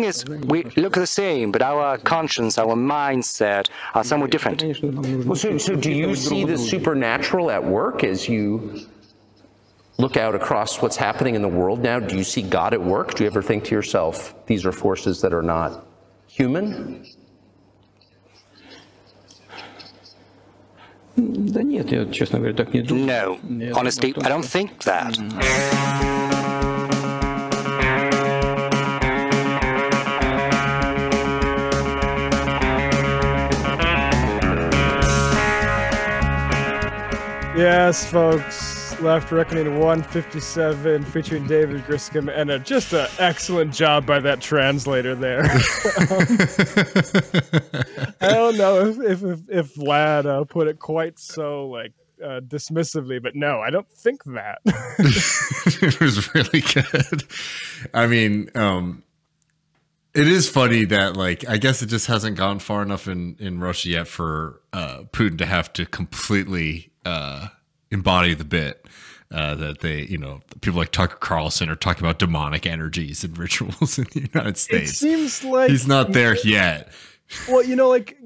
thing is, we look the same, but our conscience, our mindset are somewhat different. Well, so, so do you see the supernatural at work as you look out across what's happening in the world now? Do you see God at work? Do you ever think to yourself, these are forces that are not human? No, honestly, I don't think that. Yes, folks. Left Reckoning 157 featuring David Griscom and a, just an excellent job by that translator there. um, I don't know if if, if, if Vlad uh, put it quite so like uh, dismissively, but no, I don't think that. it was really good. I mean, um, it is funny that like I guess it just hasn't gone far enough in in Russia yet for uh, Putin to have to completely uh, embody the bit. Uh, that they, you know, people like Tucker Carlson are talking about demonic energies and rituals in the United States. It seems like he's not there yet. Well, you know, like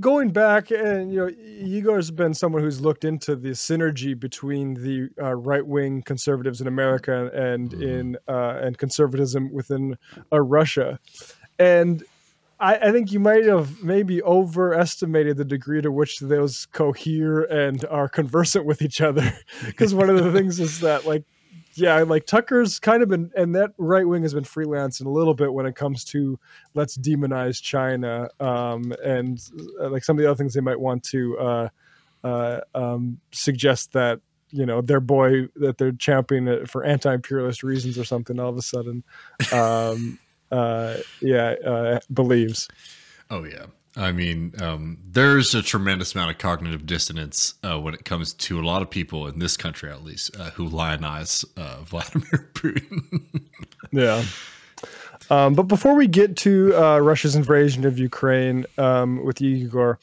going back, and you know, Igor's been someone who's looked into the synergy between the uh, right wing conservatives in America and mm. in uh, and conservatism within uh, Russia, and I, I, think you might have maybe overestimated the degree to which those cohere and are conversant with each other. Because one of the things is that, like, yeah, like Tucker's kind of been, and that right wing has been freelancing a little bit when it comes to let's demonize China um, and uh, like some of the other things they might want to uh, uh, um, suggest that you know their boy that they're championing for anti-imperialist reasons or something. All of a sudden. Um, uh, yeah, uh, believes. Oh yeah. I mean, um, there's a tremendous amount of cognitive dissonance uh, when it comes to a lot of people in this country, at least, uh, who lionize uh, Vladimir Putin. yeah. Um, but before we get to uh, Russia's invasion of Ukraine um, with Igor,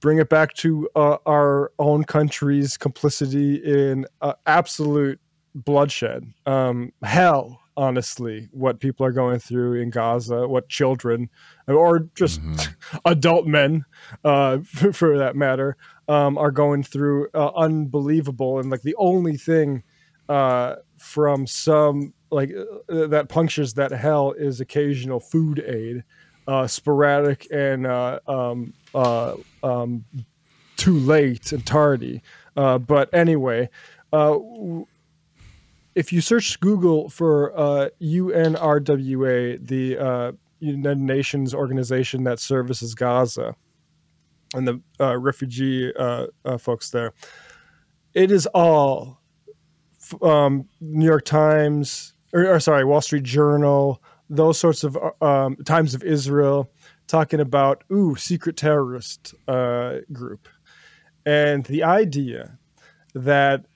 bring it back to uh, our own country's complicity in uh, absolute bloodshed, um, hell, honestly what people are going through in Gaza, what children or just mm-hmm. adult men, uh, for, for, that matter, um, are going through. Uh, unbelievable, and like the only thing uh, from some like uh, that punctures that hell is occasional food aid, uh, sporadic and uh, um, um, too late and tardy. but anyway. Uh, if you search Google for uh, UNRWA, the uh, United Nations organization that services Gaza and the uh, refugee uh, uh, folks there, it is all um, New York Times or, or, sorry, Wall Street Journal, those sorts of uh, um, Times of Israel talking about ooh secret terrorist group, and the idea that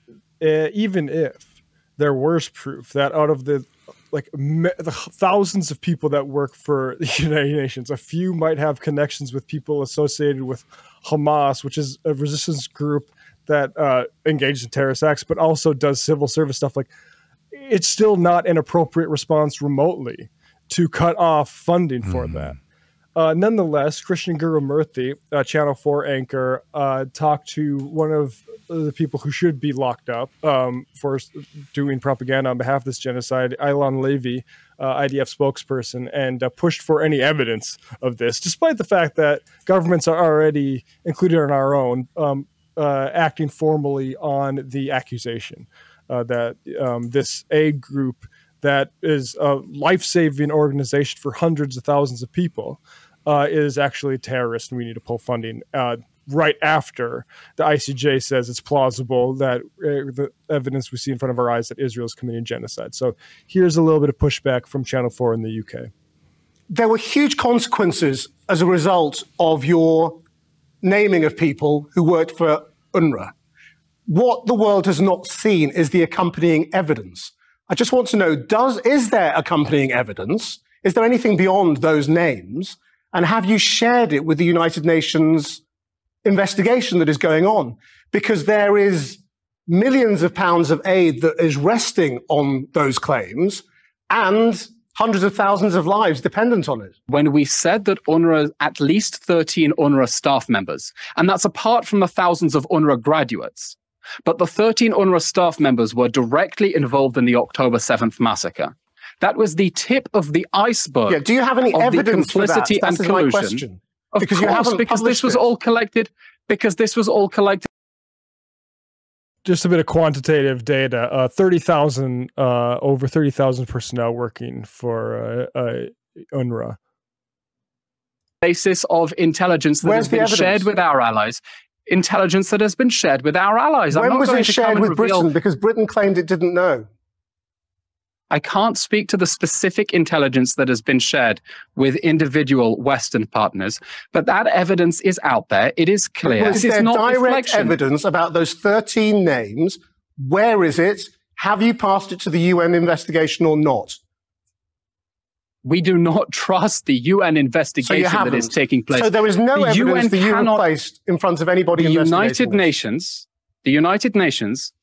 even if there was proof that out of the like me, the thousands of people that work for the United Nations, a few might have connections with people associated with Hamas, which is a resistance group that uh, engages in terrorist acts, but also does civil service stuff. Like, it's still not an appropriate response remotely to cut off funding for mm. that. Uh, nonetheless, Krishnan Guru-Murthy, uh, Channel 4 anchor, uh, talked to one of the people who should be locked up um, for doing propaganda on behalf of this genocide, Eylon Levy, uh, IDF spokesperson, and uh, pushed for any evidence of this, despite the fact that governments are already, included in our own, um, acting formally on the accusation that um, this A group that is a life saving organization for hundreds of thousands of people uh, is actually a terrorist and we need to pull funding. Uh, right after the ICJ says it's plausible that uh, the evidence we see in front of our eyes that Israel is committing genocide. So here's a little bit of pushback from Channel 4 in the UK. There were huge consequences as a result of your naming of people who worked for UNRWA. What the world has not seen is the accompanying evidence. I just want to know, does, is there accompanying evidence? Is there anything beyond those names? And have you shared it with the United Nations investigation that is going on? Because there is millions of pounds of aid that is resting on those claims. And hundreds of thousands of lives dependent on it. when we said that UNRWA, at least 13 UNRWA staff members, and that's apart from the thousands of UNRWA graduates, but the 13 UNRWA staff members were directly involved in the October 7th massacre. That was the tip of the iceberg. Yeah, do you have any of the evidence for that? complicity and my collusion. question. Of Because you course, haven't because this was it. all collected. Because this was all collected just a bit of quantitative data uh, 30,000 uh, over 30,000 personnel working for uh, uh, UNRWA basis of intelligence that Where's has been the shared with our allies. Intelligence that has been shared with our allies. I'm when not was going it to shared with Britain? Because Britain claimed it didn't know. I can't speak to the specific intelligence that has been shared with individual Western partners, but that evidence is out there. It is clear. Is is there not direct reflection. evidence about those 13 names? Where is it? Have you passed it to the UN investigation or not? We do not trust the UN investigation that haven't. taking place. So there is no The evidence UN that you have cannot- placed in front of anybody in the United. Nations, the United Nations,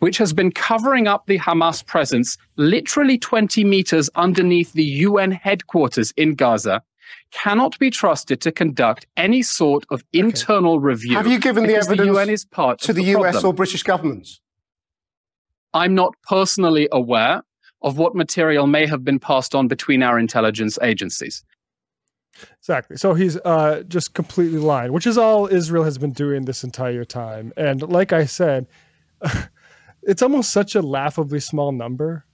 which has been covering up the Hamas presence literally 20 meters underneath the UN headquarters in Gaza, cannot be trusted to conduct any sort of internal review. Have you given the because evidence the UN is part to of the, the US problem. or British governments? I'm not personally aware of what material may have been passed on between our intelligence agencies. Exactly. So he's uh, just completely lying, which is all Israel has been doing this entire time. And like I said, it's almost such a laughably small number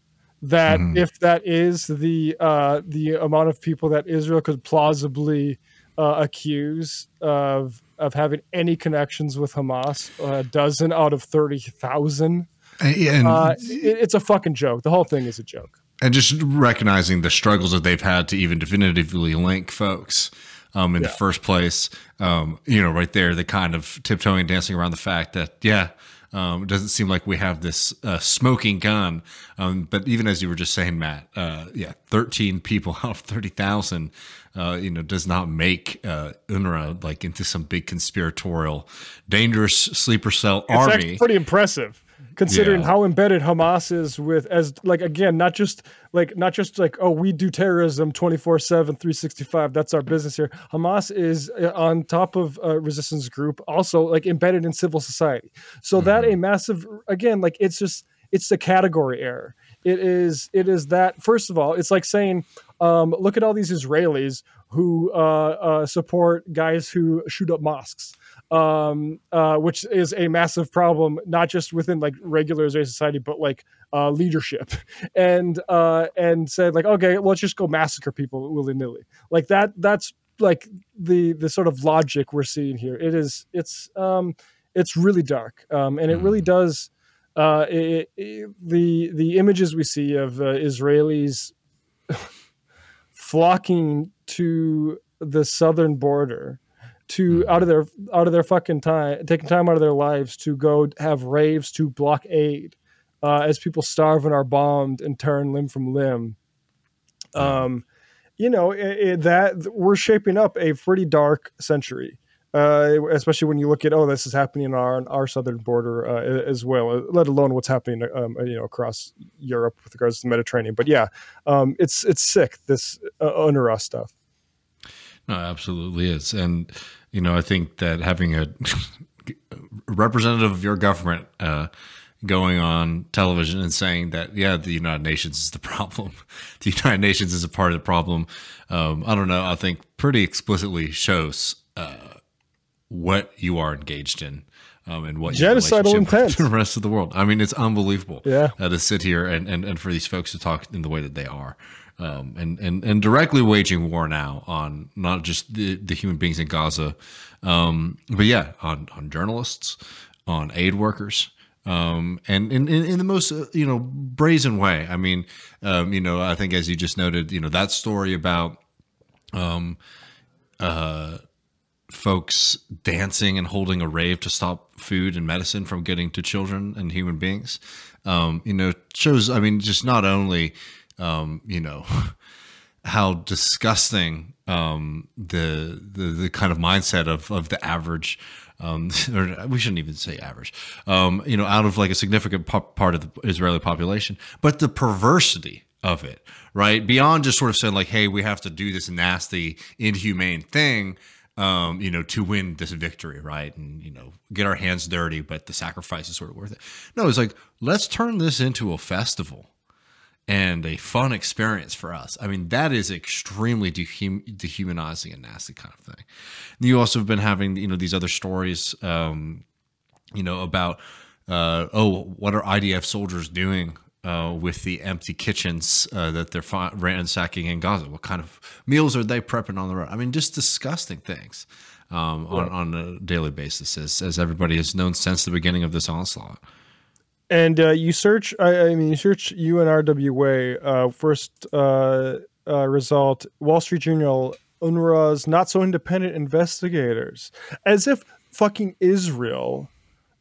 that if that is the uh, the amount of people that Israel could plausibly uh, accuse of of having any connections with Hamas, a dozen out of thirty thousand, And, uh, it, it's a fucking joke. The whole thing is a joke. and just recognizing the struggles that they've had to even definitively link folks um, in the first place. Um, you know, right there, the kind of tiptoeing and dancing around the fact that, yeah, um, it doesn't seem like we have this uh, smoking gun. Um, but even as you were just saying, Matt, uh, yeah, 13 people out of 30,000, uh, you know, does not make uh, UNRWA like into some big conspiratorial, dangerous sleeper cell It's army. pretty impressive considering Yeah. how embedded Hamas is with as like again not just like not just like oh we do terrorism 24/7 365 that's our business here Hamas is uh, on top of a resistance group also like embedded in civil society so that Mm-hmm. a massive again like it's just it's the category error it is it is that first of all it's like saying um, look at all these Israelis who uh, uh, support guys who shoot up mosques um, uh, which is a massive problem, not just within like regular Israeli society, but like uh, leadership, and uh, and said like, okay, let's just go massacre people willy nilly, like that. That's like the the sort of logic we're seeing here. It is it's um, it's really dark, um, and it really does. Uh, it, it- the the images we see of uh, Israelis flocking to the southern border to out of their out of their fucking time taking time out of their lives to go have raves to block aid uh, as people starve and are bombed and turn limb from limb. Um you know it, it- that we're shaping up a pretty dark century uh, especially when you look at oh this is happening on our, on our southern border uh, as well uh, let alone what's happening um, you know across Europe with regards to the Mediterranean. But yeah um, it's it's sick this uh, UNRWA stuff No, absolutely is. And, you know, I think that having a representative of your government uh, going on television and saying that, yeah, the United Nations is the problem, the United Nations is a part of the problem, um, I don't know, I think pretty explicitly shows uh, what you are engaged in. Um, and what Genocidal intent. the rest of the world. I mean, it's unbelievable Yeah. uh, to sit here and, and, and for these folks to talk in the way that they are. Um, and, and, and directly waging war now on not just the, the human beings in Gaza, um, but yeah, on, on journalists, on aid workers, um, and in, in, the most, uh, you know, brazen way. I mean, um, you know, I think as you just noted, you know, that story about, um, uh, folks dancing and holding a rave to stop food and medicine from getting to children and human beings. Um, you know, shows, I mean, just not only, um, you know, how disgusting um, the, the the kind of mindset of of the average, um, or we shouldn't even say average, um, you know, out of like a significant po- part of the Israeli population, but the perversity of it, right? Beyond just sort of saying like, "Hey, we have to do this nasty, inhumane thing." Um, you know, to win this victory, right? And, you know, get our hands dirty, but the sacrifice is sort of worth it. No, it's like, let's turn this into a festival and a fun experience for us. I mean, that is extremely dehum- dehumanizing and nasty kind of thing. And you also have been having, you know, these other stories, um, you know, about, uh, oh, what are IDF soldiers doing uh, with the empty kitchens uh, that they're fi- ransacking in Gaza? What kind of meals are they prepping on the road? I mean, just disgusting things um, on, on a daily basis, as, as everybody has known since the beginning of this onslaught. And uh, you search, I, I mean, you search UNRWA, uh, first uh, uh, result, Wall Street Journal, UNRWA's not so independent investigators, as if fucking Israel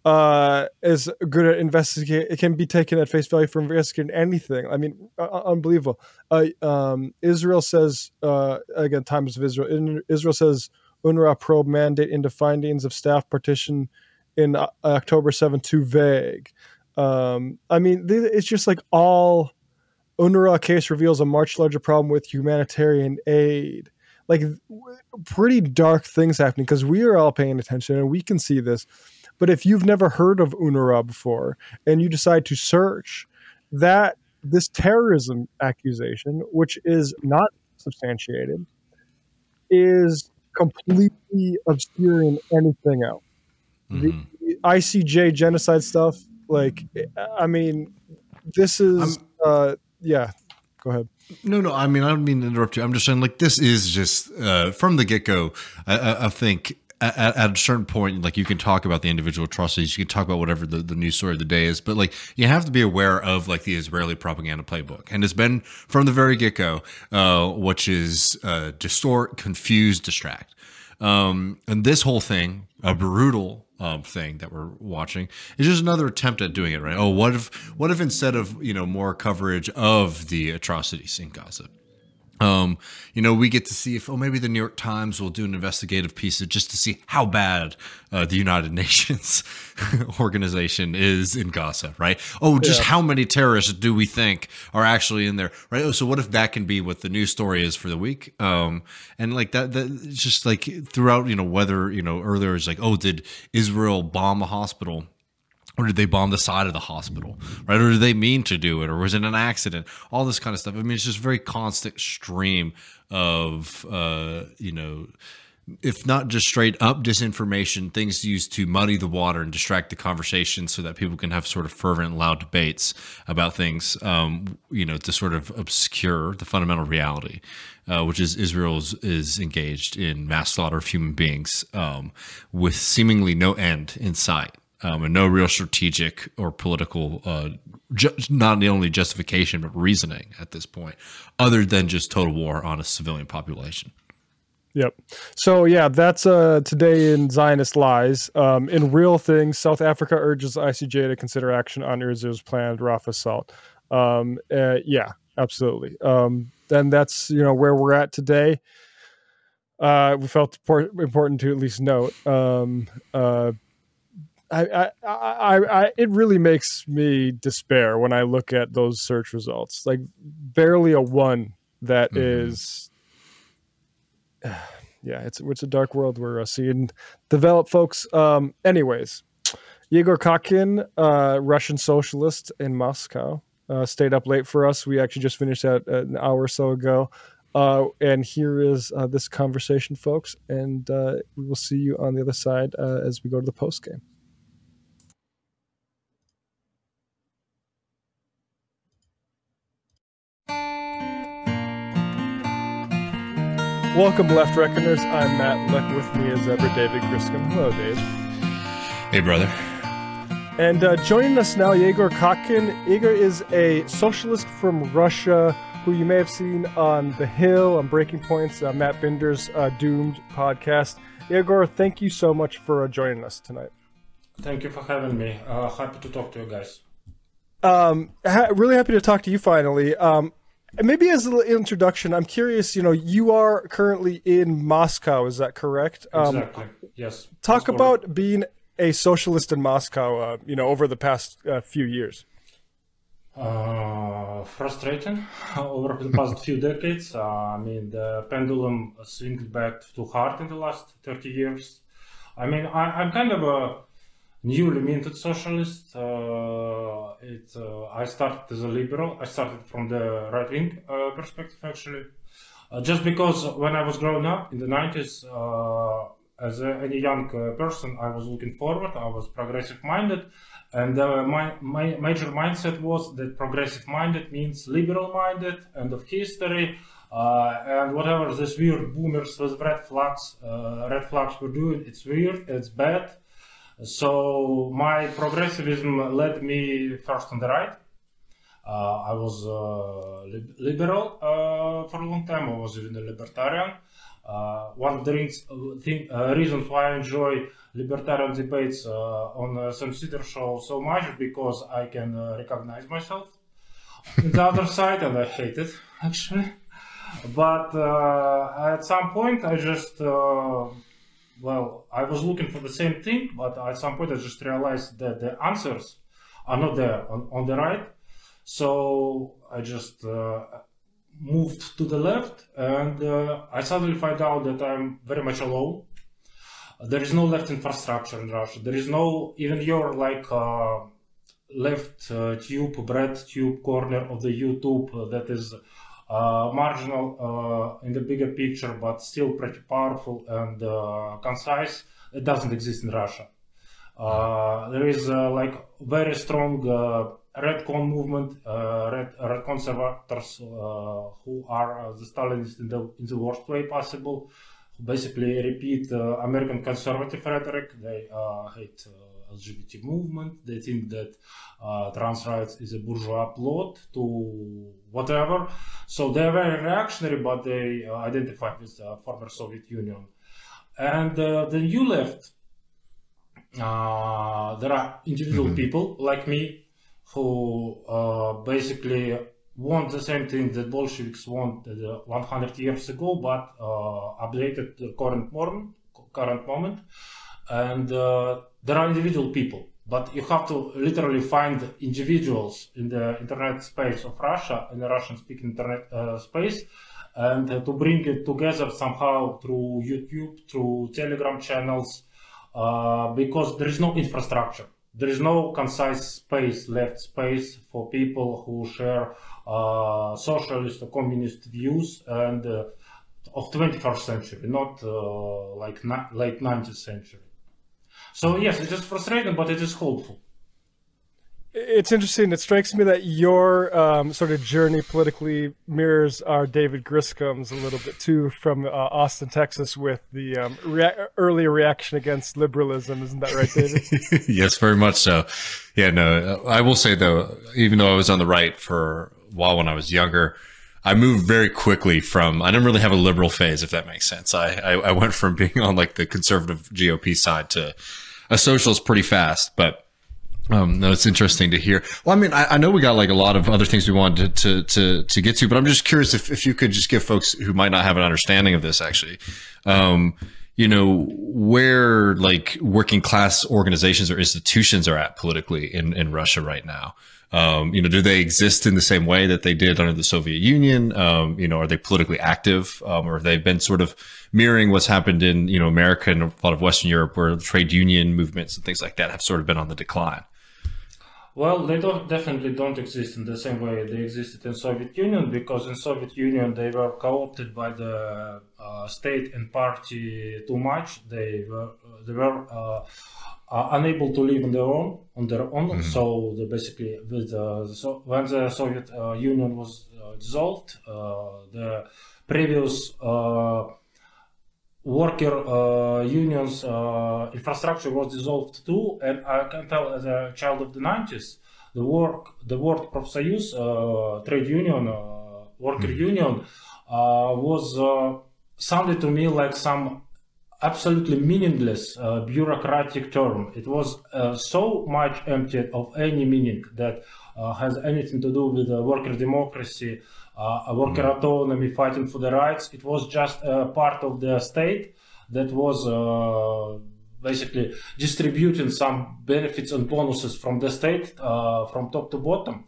uh, is good at investigating. It can be taken at face value for investigating anything. I mean, uh, unbelievable. Uh, um, Israel says uh, again, Times of Israel. In, Israel says UNRWA probe mandate into findings of staff partition in uh, October 7 too vague. Um, I mean, th- it's just like all UNRWA case reveals a much larger problem with humanitarian aid. Like w- pretty dark things happening because we are all paying attention and we can see this. But if you've never heard of UNRWA before and you decide to search that this terrorism accusation, which is not substantiated, is completely obscuring anything else. Mm-hmm. The ICJ genocide stuff, like, I mean, this is, uh, yeah, go ahead. No, no. I mean, I don't mean to interrupt you. I'm just saying, like, this is just uh, from the get go. I, I, I think at, at, a certain point, like, you can talk about the individual atrocities, you can talk about whatever the, the news story of the day is, but like, you have to be aware of like the Israeli propaganda playbook, and it's been from the very get go, uh, which is uh, distort, confuse, distract. Um, and this whole thing, a brutal um, thing that we're watching, is just another attempt at doing it right. Oh, what if, what if instead of you know more coverage of the atrocities in Gaza, um, you know, we get to see if, oh, maybe the New York Times will do an investigative piece of just to see how bad uh, the United Nations organization is in Gaza, right? Oh, just yeah. how many terrorists do we think are actually in there, right? Oh, so what if that can be what the news story is for the week? Um, and like that, that just like throughout, you know, whether, you know, earlier is like, oh, did Israel bomb a hospital? Or did they bomb the side of the hospital right? Or did they mean to do it? Or was it an accident? All this kind of stuff. I mean it's just a very constant stream of uh you know if not just straight up disinformation things used to muddy the water and distract the conversation so that people can have sort of fervent loud debates about things um you know to sort of obscure the fundamental reality uh, which is Israel is engaged in mass slaughter of human beings um, with seemingly no end in sight um, and no real strategic or political, uh, ju- not the only justification but reasoning at this point, other than just total war on a civilian population. Yep. So yeah, that's uh, today in Zionist lies. Um, in real things, South Africa urges ICJ to consider action on Israel's planned Rafah assault. Um, uh, yeah, absolutely. Um, then that's you know where we're at today. Uh, we felt important to at least note. Um, uh, I, I, I, I, it really makes me despair when I look at those search results. Like barely a one that mm-hmm. is, yeah, it's it's a dark world we're uh, seeing develop, folks. Um, anyways, Yegor Kotkin, uh, Russian socialist in Moscow, uh, stayed up late for us. We actually just finished that an hour or so ago. Uh, and here is uh, this conversation, folks. And uh, we will see you on the other side uh, as we go to the post game. Welcome, Left Reckoners. I'm Matt Lech. With me is ever David Griscom. Hello, Dave. Hey, brother. And uh, joining us now, Yegor Kotkin. Yegor is a socialist from Russia who you may have seen on The Hill, on Breaking Points, uh, Matt Binder's uh, Doomed podcast. Yegor, thank you so much for uh, joining us tonight. Thank you for having me. Uh, happy to talk to you guys. Um, ha- really happy to talk to you finally. Um, maybe as a little introduction, I'm curious. You know, you are currently in Moscow. Is that correct? Um, exactly. Yes. Talk about being a socialist in Moscow. Uh, you know, over the past uh, few years. Uh, frustrating over the past few decades. Uh, I mean, the pendulum swung back too hard in the last 30 years. I mean, I, I'm kind of a newly minted socialist. Uh, it, uh, I started as a liberal. I started from the right wing uh, perspective, actually. Uh, just because when I was growing up in the 90s, uh, as a, any young uh, person, I was looking forward. I was progressive minded, and my, my major mindset was that progressive minded means liberal minded, end of history. Uh, and whatever this weird boomers with red flags, uh, red flags were doing, it's weird, it's bad. So my progressivism led me first on the right. Uh, I was uh, lib- liberal uh, for a long time. I was even a libertarian. Uh, one of the uh, reasons why I enjoy libertarian debates uh, on uh, Sam Seder show so much because I can recognize myself in the other side, and I hate it actually. But at some point, I just well, I was looking for the same thing, but at some point, I just realized that the answers are not there on, on the right. So I just uh, moved to the left, and uh, I suddenly find out that I'm very much alone. There is no left infrastructure in Russia. There is no even your like uh, left uh, tube, bread tube corner of the YouTube uh, that is marginal uh, in the bigger picture, but still pretty powerful and uh, concise. It doesn't exist in Russia. Uh, there is uh, like very strong uh, red con movement, uh, red red conservators uh, who are uh, the Stalinists in the in the worst way possible, who basically repeat uh, American conservative rhetoric. They uh, hate uh, LGBT movement. They think that uh, trans rights is a bourgeois plot to whatever. So they're very reactionary, but they uh, identify with the former Soviet Union. And uh, the new left uh, there are individual people like me who uh, basically want the same thing that Bolsheviks wanted uh, 100 years ago, but uh, updated the current moment. Current moment, and uh, there are individual people, but you have to literally find individuals in the internet space of Russia, in the Russian-speaking internet uh, space, and uh, to bring it together somehow through YouTube, through Telegram channels, uh, because there is no infrastructure. There is no concise space, left space for people who share uh, socialist or communist views and uh, of 21st century, not uh, like ni- late 19th century. So yes, it is frustrating, but it is hopeful. It's interesting. It strikes me that your um, sort of journey politically mirrors our David Griscom's a little bit too, from uh, Austin, Texas, with the um, rea- early reaction against liberalism. Isn't that right, David? yes, very much so. Yeah, no, I will say though, even though I was on the right for a while when I was younger, I moved very quickly from, I didn't really have a liberal phase, if that makes sense. I, I, I went from being on like the conservative GOP side to a social is pretty fast, but um, no, it's interesting to hear. Well, I mean, I, I know we got like a lot of other things we wanted to, to, to, to get to, but I'm just curious if, if you could just give folks who might not have an understanding of this actually, um, you know, where like working class organizations or institutions are at politically in, in Russia right now. Um, you know, do they exist in the same way that they did under the Soviet Union? Um, you know, are they politically active, um, or have they been sort of mirroring what's happened in you know America and a lot of Western Europe, where trade union movements and things like that have sort of been on the decline? Well, they don't definitely don't exist in the same way they existed in Soviet Union because in Soviet Union they were co-opted by the uh, state and party too much. They were they were uh, uh, unable to live on their own on their own. So they basically with uh, so when the Soviet uh, Union was uh, dissolved, uh, the previous uh, worker uh, unions uh, infrastructure was dissolved too, and I can tell as a child of the 90s, the work, the word Profsoyuz, uh, trade union, uh, worker union, uh, was uh, sounded to me like some absolutely meaningless uh, bureaucratic term. It was uh, so much emptied of any meaning that uh, has anything to do with uh, worker democracy, uh, a worker autonomy, fighting for the rights. It was just a part of the state that was uh, basically distributing some benefits and bonuses from the state uh, from top to bottom.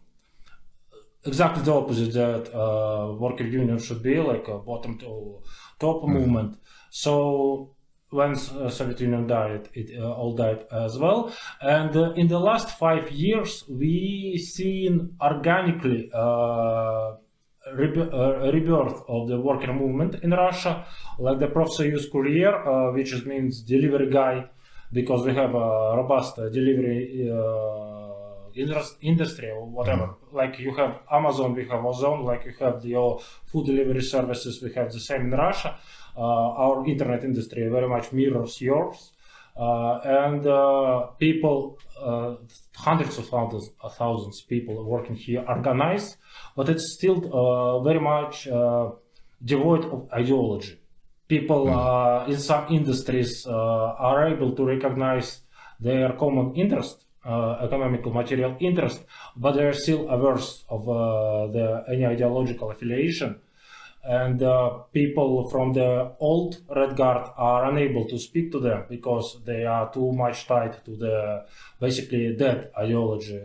exactly the opposite that uh, worker union should be like a bottom to top movement. So when uh, Soviet Union died, it uh, all died as well. And uh, in the last five years, we seen organically uh, rebirth of the worker movement in Russia, like the Profsoyuz Courier, uh, which is, means delivery guy, because we have a robust uh, delivery uh, industry or whatever. Like you have Amazon, we have Ozon, like you have the uh, food delivery services, we have the same in Russia. Uh, our internet industry very much mirrors yours. Uh, and uh, people, uh, hundreds of thousands, uh, thousands people working here organized, but it's still uh, very much uh, devoid of ideology. People uh, in some industries uh, are able to recognize their common interest, uh, economical material interest, but they are still averse of uh, the any ideological affiliation and uh, people from the old Red Guard are unable to speak to them because they are too much tied to the basically dead ideology,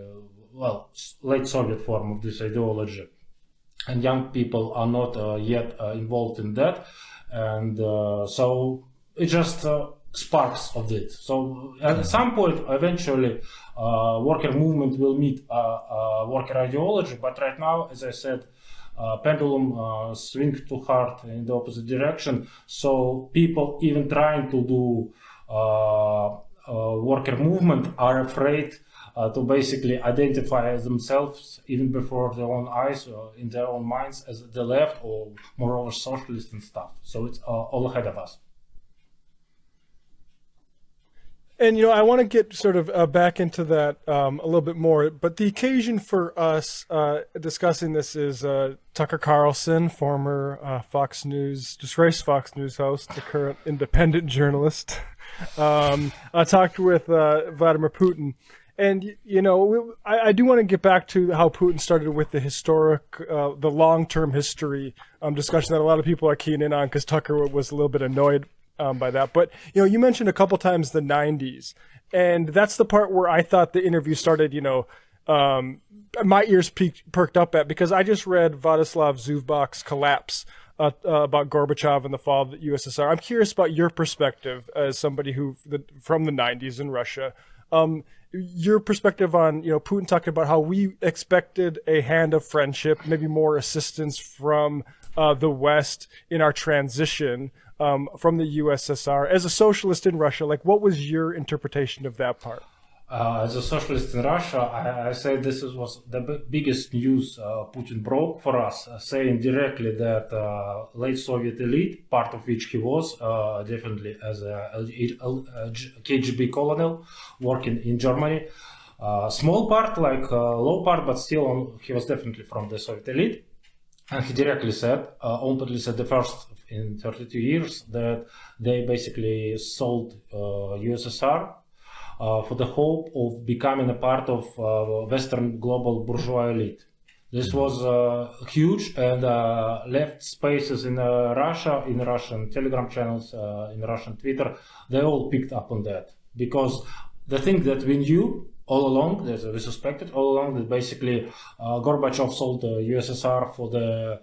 well, late Soviet form of this ideology. And young people are not uh, yet uh, involved in that, and uh, so it just uh, sparks of it. So at some point, eventually, uh, worker movement will meet worker ideology. But right now, as I said, uh, pendulum uh, swing too hard in the opposite direction. So people even trying to do uh, uh, worker movement are afraid uh, to basically identify themselves even before their own eyes or in their own minds as the left or moreover socialist and stuff. So it's all ahead of us. And you know, I want to get sort of uh, back into that um, a little bit more. But the occasion for us uh, discussing this is uh, Tucker Carlson, former uh, Fox News, disgraced Fox News host, the current independent journalist. Um, I talked with uh, Vladimir Putin, and you know, we, I, I do want to get back to how Putin started with the historic, uh, the long-term history um, discussion that a lot of people are keen in on because Tucker was a little bit annoyed um, by that. But you know, you mentioned a couple times the '90s, and that's the part where I thought the interview started. You know, um, my ears peaked, perked up at because I just read Vladislav Zubok's Collapse. Uh, uh, about Gorbachev and the fall of the USSR. I'm curious about your perspective as somebody who the, from the 90s in Russia. Um, your perspective on you know Putin talking about how we expected a hand of friendship, maybe more assistance from uh, the West in our transition um, from the USSR. As a socialist in Russia, like what was your interpretation of that part? Uh, as a socialist in Russia, I, I say this is, was the b- biggest news uh, Putin broke for us, uh, saying directly that uh, late Soviet elite, part of which he was, uh, definitely as a, KGB colonel working in Germany, uh, small part, like low part, but still on, he was definitely from the Soviet elite. And he directly said, uh, openly said the first in 32 years that they basically sold uh, USSR uh, for the hope of becoming a part of uh, Western global bourgeois elite. This was uh, huge and uh, left spaces in uh, Russia, in Russian Telegram channels, uh, in Russian Twitter. They all picked up on that because the thing that we knew all along, that we suspected all along, that basically uh, Gorbachev sold the USSR for the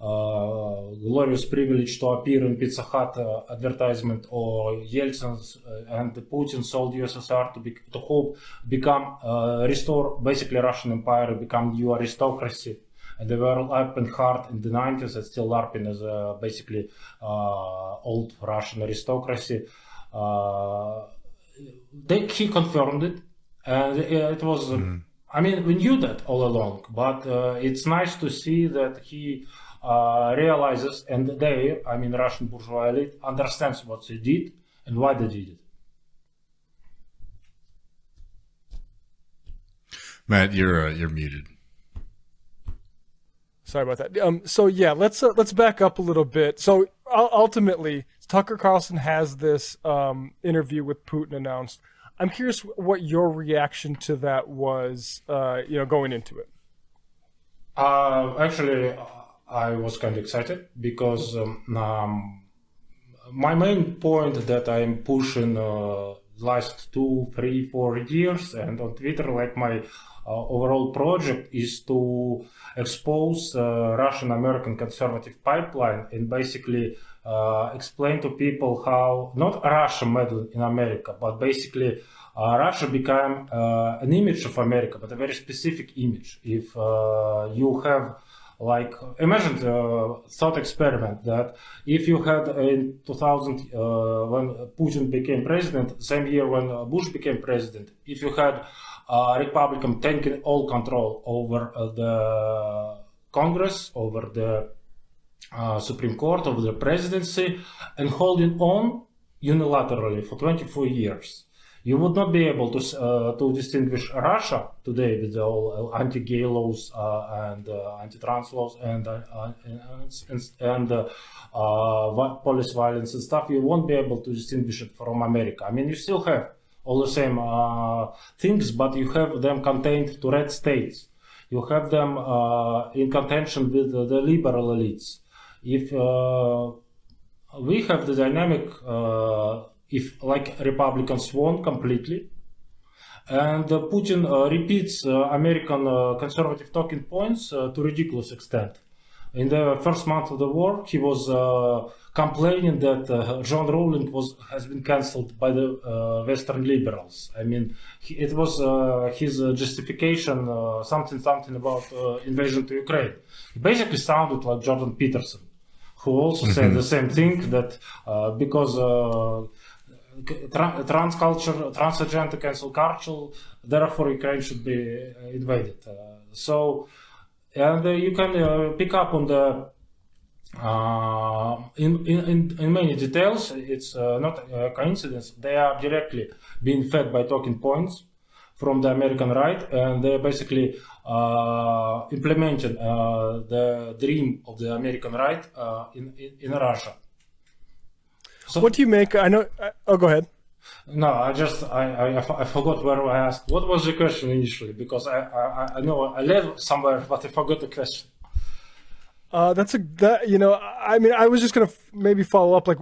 uh, glorious privilege to appear in Pizza Hut uh, advertisement, or Yeltsin's uh, and Putin sold USSR to be, to hope become restore basically Russian Empire, become new aristocracy. And they were LARPing hard in the 90s and still LARPing as a basically uh, old Russian aristocracy. Uh, they, he confirmed it, and it was. I mean, we knew that all along, but uh, it's nice to see that he uh, realizes, and they, I mean, Russian bourgeois elite, understands what they did and why they did it. Matt, you're uh, you're muted. Sorry about that. Um, so yeah, let's uh, let's back up a little bit. So ultimately, Tucker Carlson has this um, interview with Putin announced. I'm curious what your reaction to that was. Uh, you know, going into it. Uh, actually, I was kind of excited because um, um, my main point that I'm pushing uh, last two, three, four years. And on Twitter, like my uh, overall project is to expose uh, Russian American conservative pipeline and basically explain to people how not Russia meddled in America, but basically uh, Russia became uh, an image of America, but a very specific image. If uh, you have like imagine the thought experiment that if you had in 2000 uh, when Putin became president, same year when uh, Bush became president, if you had a Republican taking all control over uh, the Congress, over the uh, Supreme Court, of the presidency, and holding on unilaterally for 24 years you would not be able to uh, to distinguish Russia today with all anti-gay laws uh, and uh, anti-trans laws and and, and police violence and stuff. You won't be able to distinguish it from America. I mean, you still have all the same things, but you have them contained to red states. You have them in contention with the liberal elites. If we have the dynamic if like Republicans won completely. And uh, Putin uh, repeats uh, American uh, conservative talking points uh, to ridiculous extent. In the first month of the war, he was uh, complaining that Joanne Rowling was has been cancelled by the Western liberals. I mean, he, it was his justification, something something about invasion to Ukraine. He basically sounded like Jordan Peterson, who also mm-hmm. said the same thing that because trans culture, transgender cancel culture. Therefore, Ukraine should be uh, invaded. Uh, so, and uh, you can pick up on the uh, in, in, in many details, it's uh, not a coincidence. They are directly being fed by talking points from the American right, and they're basically uh, implementing the dream of the American right in, in, in Russia. So, what do you make? I know. Uh, oh, go ahead. No, I just I, I, I forgot where I asked. What was the question initially? Because I I, I know I led somewhere, but I forgot the question. Uh, that's a that you know. I mean, I was just gonna f- maybe follow up, like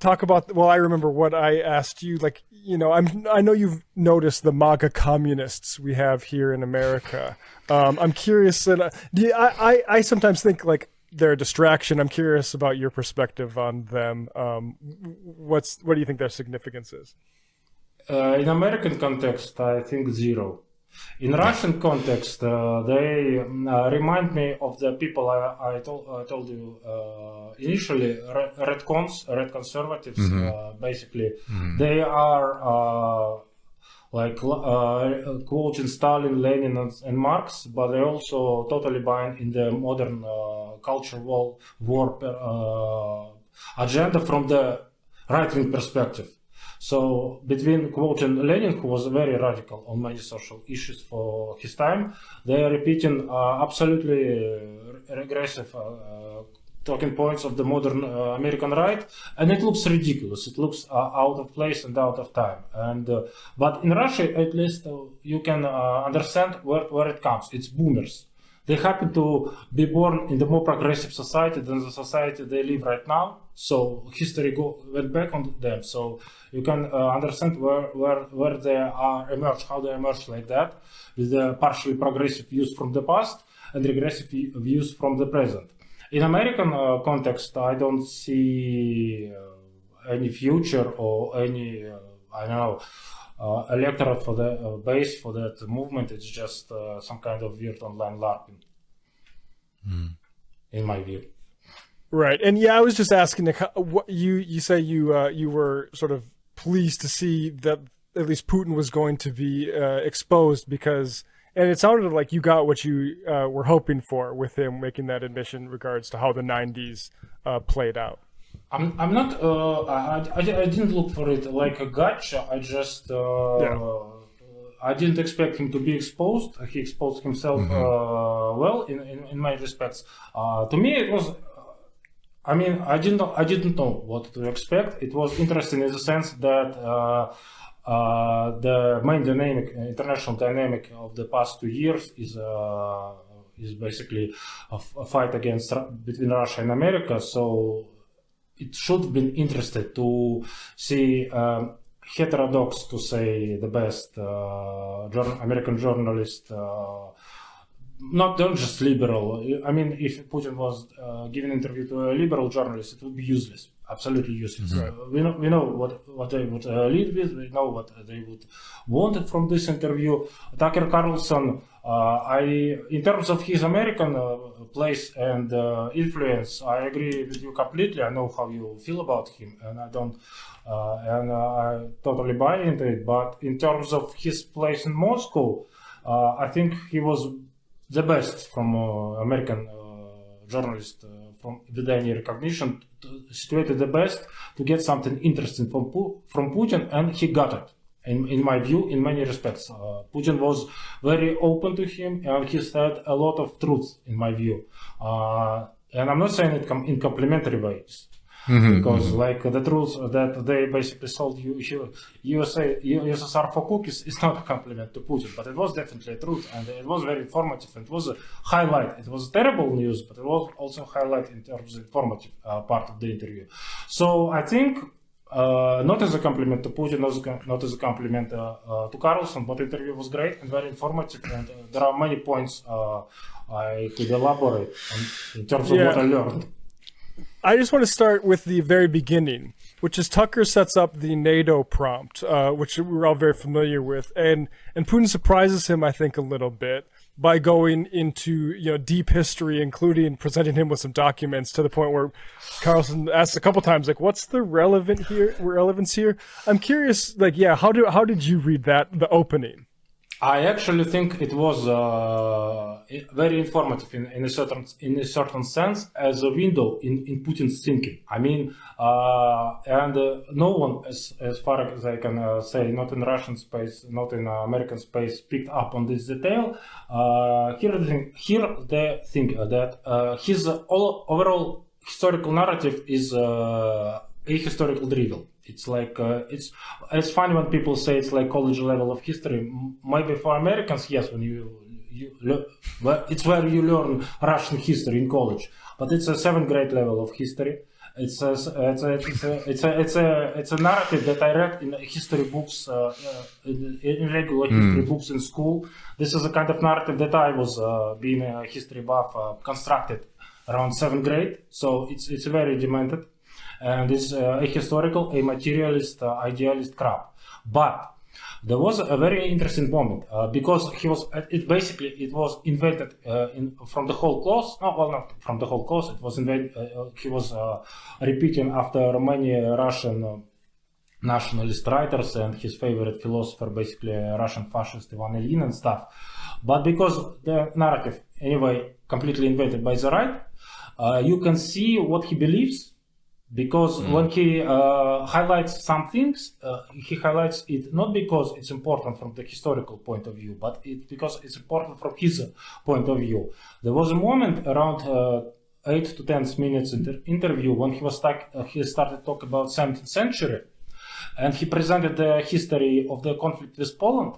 talk about. Well, I remember what I asked you. Like, you know, I'm I know you've noticed the MAGA communists we have here in America. Um, I'm curious. That uh, you, I, I I sometimes think like they're a distraction. I'm curious about your perspective on them. Um, what's what do you think their significance is? Uh, in American context, I think zero. In Russian context, uh, they uh, remind me of the people I, I, told, I told you uh, initially, red cons, red conservatives. Mm-hmm. Uh, basically, mm-hmm. they are uh, like uh, quoting Stalin, Lenin, and, and, Marx, but they also totally buy in the modern uh, culture war, war uh, agenda from the right wing perspective. So between quoting Lenin, who was very radical on many social issues for his time, they are repeating uh, absolutely regressive uh, talking points of the modern uh, American right, and it looks ridiculous. It looks uh, out of place and out of time. And uh, but in Russia, at least uh, you can uh, understand where, where it comes. It's boomers. They happen to be born in the more progressive society than the society they live right now. So history go, went back on them. So you can uh, understand where, where, where they are emerged, how they emerged like that, with the partially progressive views from the past and regressive views from the present. In American uh, context, I don't see uh, any future or any, uh, I don't know, uh, electorate for the uh, base for that movement. It's just uh, some kind of weird online LARPing, mm. in my view. Right, and yeah, I was just asking what you you say you you were sort of pleased to see that at least Putin was going to be exposed because and it sounded like you got what you uh, were hoping for with him making that admission in regards to how the 90s uh, played out. I'm, I'm not, uh, I, I, I, didn't look for it like a gotcha. I just, uh, yeah. I didn't expect him to be exposed. He exposed himself mm-hmm. Uh, well in, in, in many respects. Uh, to me, it was I mean, I didn't I didn't know what to expect. It was interesting in the sense that uh, uh, the main dynamic, international dynamic of the past two years is uh, is basically a, fight against between Russia and America. So it should have been interested to see um, heterodox to say the best uh, American journalist. Uh, not not just liberal. I mean, if Putin was uh, giving interview to a liberal journalist, it would be useless, absolutely useless. Uh, we know we know what what they would uh, lead with. We know what they would want from this interview. Tucker Carlson, uh, I in terms of his American uh, place and uh, influence, I agree with you completely. I know how you feel about him, and I don't. Uh, and uh, I totally buy into it. But in terms of his place in Moscow, uh, I think he was the best from uh, American uh, journalist uh, from with any recognition, situated the best to get something interesting from from Putin, and he got it. In, in my view, in many respects, uh, Putin was very open to him, and he said a lot of truth, in my view. Uh, and I'm not saying it com- in complimentary ways, because like the truth that they basically sold you, you USA USSR for cookies is not a compliment to Putin, but it was definitely a truth and it was very informative and it was a highlight. It was terrible news, but it was also highlight in terms of informative uh, part of the interview. So I think. Uh, not as a compliment to Putin, not as a, not as a compliment uh, uh, to Carlson, but the interview was great and very informative, and uh, there are many points uh, I could elaborate on, in terms of Yeah. what I learned. I just want to start with the very beginning, which is Tucker sets up the NATO prompt, uh, which we're all very familiar with, and and Putin surprises him, I think, a little bit by going into you know deep history, including presenting him with some documents to the point where Carlson asks a couple times, like, "What's the relevant here? Relevance here?" I'm curious, like, yeah, how do how did you read that the opening? I actually think it was uh, very informative in, in a certain in a certain sense as a window in, in Putin's thinking. I mean, uh, and uh, no one, as as far as I can uh, say, not in Russian space, not in uh, American space, picked up on this detail. Uh, here the thing, here the thing that his all, overall historical narrative is uh, historical drivel. It's like uh, it's it's funny when people say it's like college level of history. Maybe for Americans, yes, when you you le- well, it's where you learn Russian history in college, but it's a seventh grade level of history. It's a, it's a, it's a, it's a, it's a, it's a narrative that I read in history books, uh, uh, in, in regular history books in school. This is a kind of narrative that I was, uh, being a history buff, uh, constructed around seventh grade. So it's, it's very demented and it's uh, a historical, a materialist, uh, idealist crap. But there was a very interesting moment uh, because he was. It basically it was invented uh, in from the whole clause. No, well, not from the whole clause. It was invented. Uh, uh, he was uh, repeating after many Russian. Uh, nationalist writers and his favorite philosopher, basically Russian fascist Ivan Ilyin and stuff. But because the narrative, anyway, completely invented by the right, uh, you can see what he believes. Because when he uh, highlights some things, uh, he highlights it not because it's important from the historical point of view, but it because it's important from his point of view. There was a moment around uh, eight to ten minutes inter- interview when he was stuck, uh, he started talk about 17th century, and he presented the history of the conflict with Poland.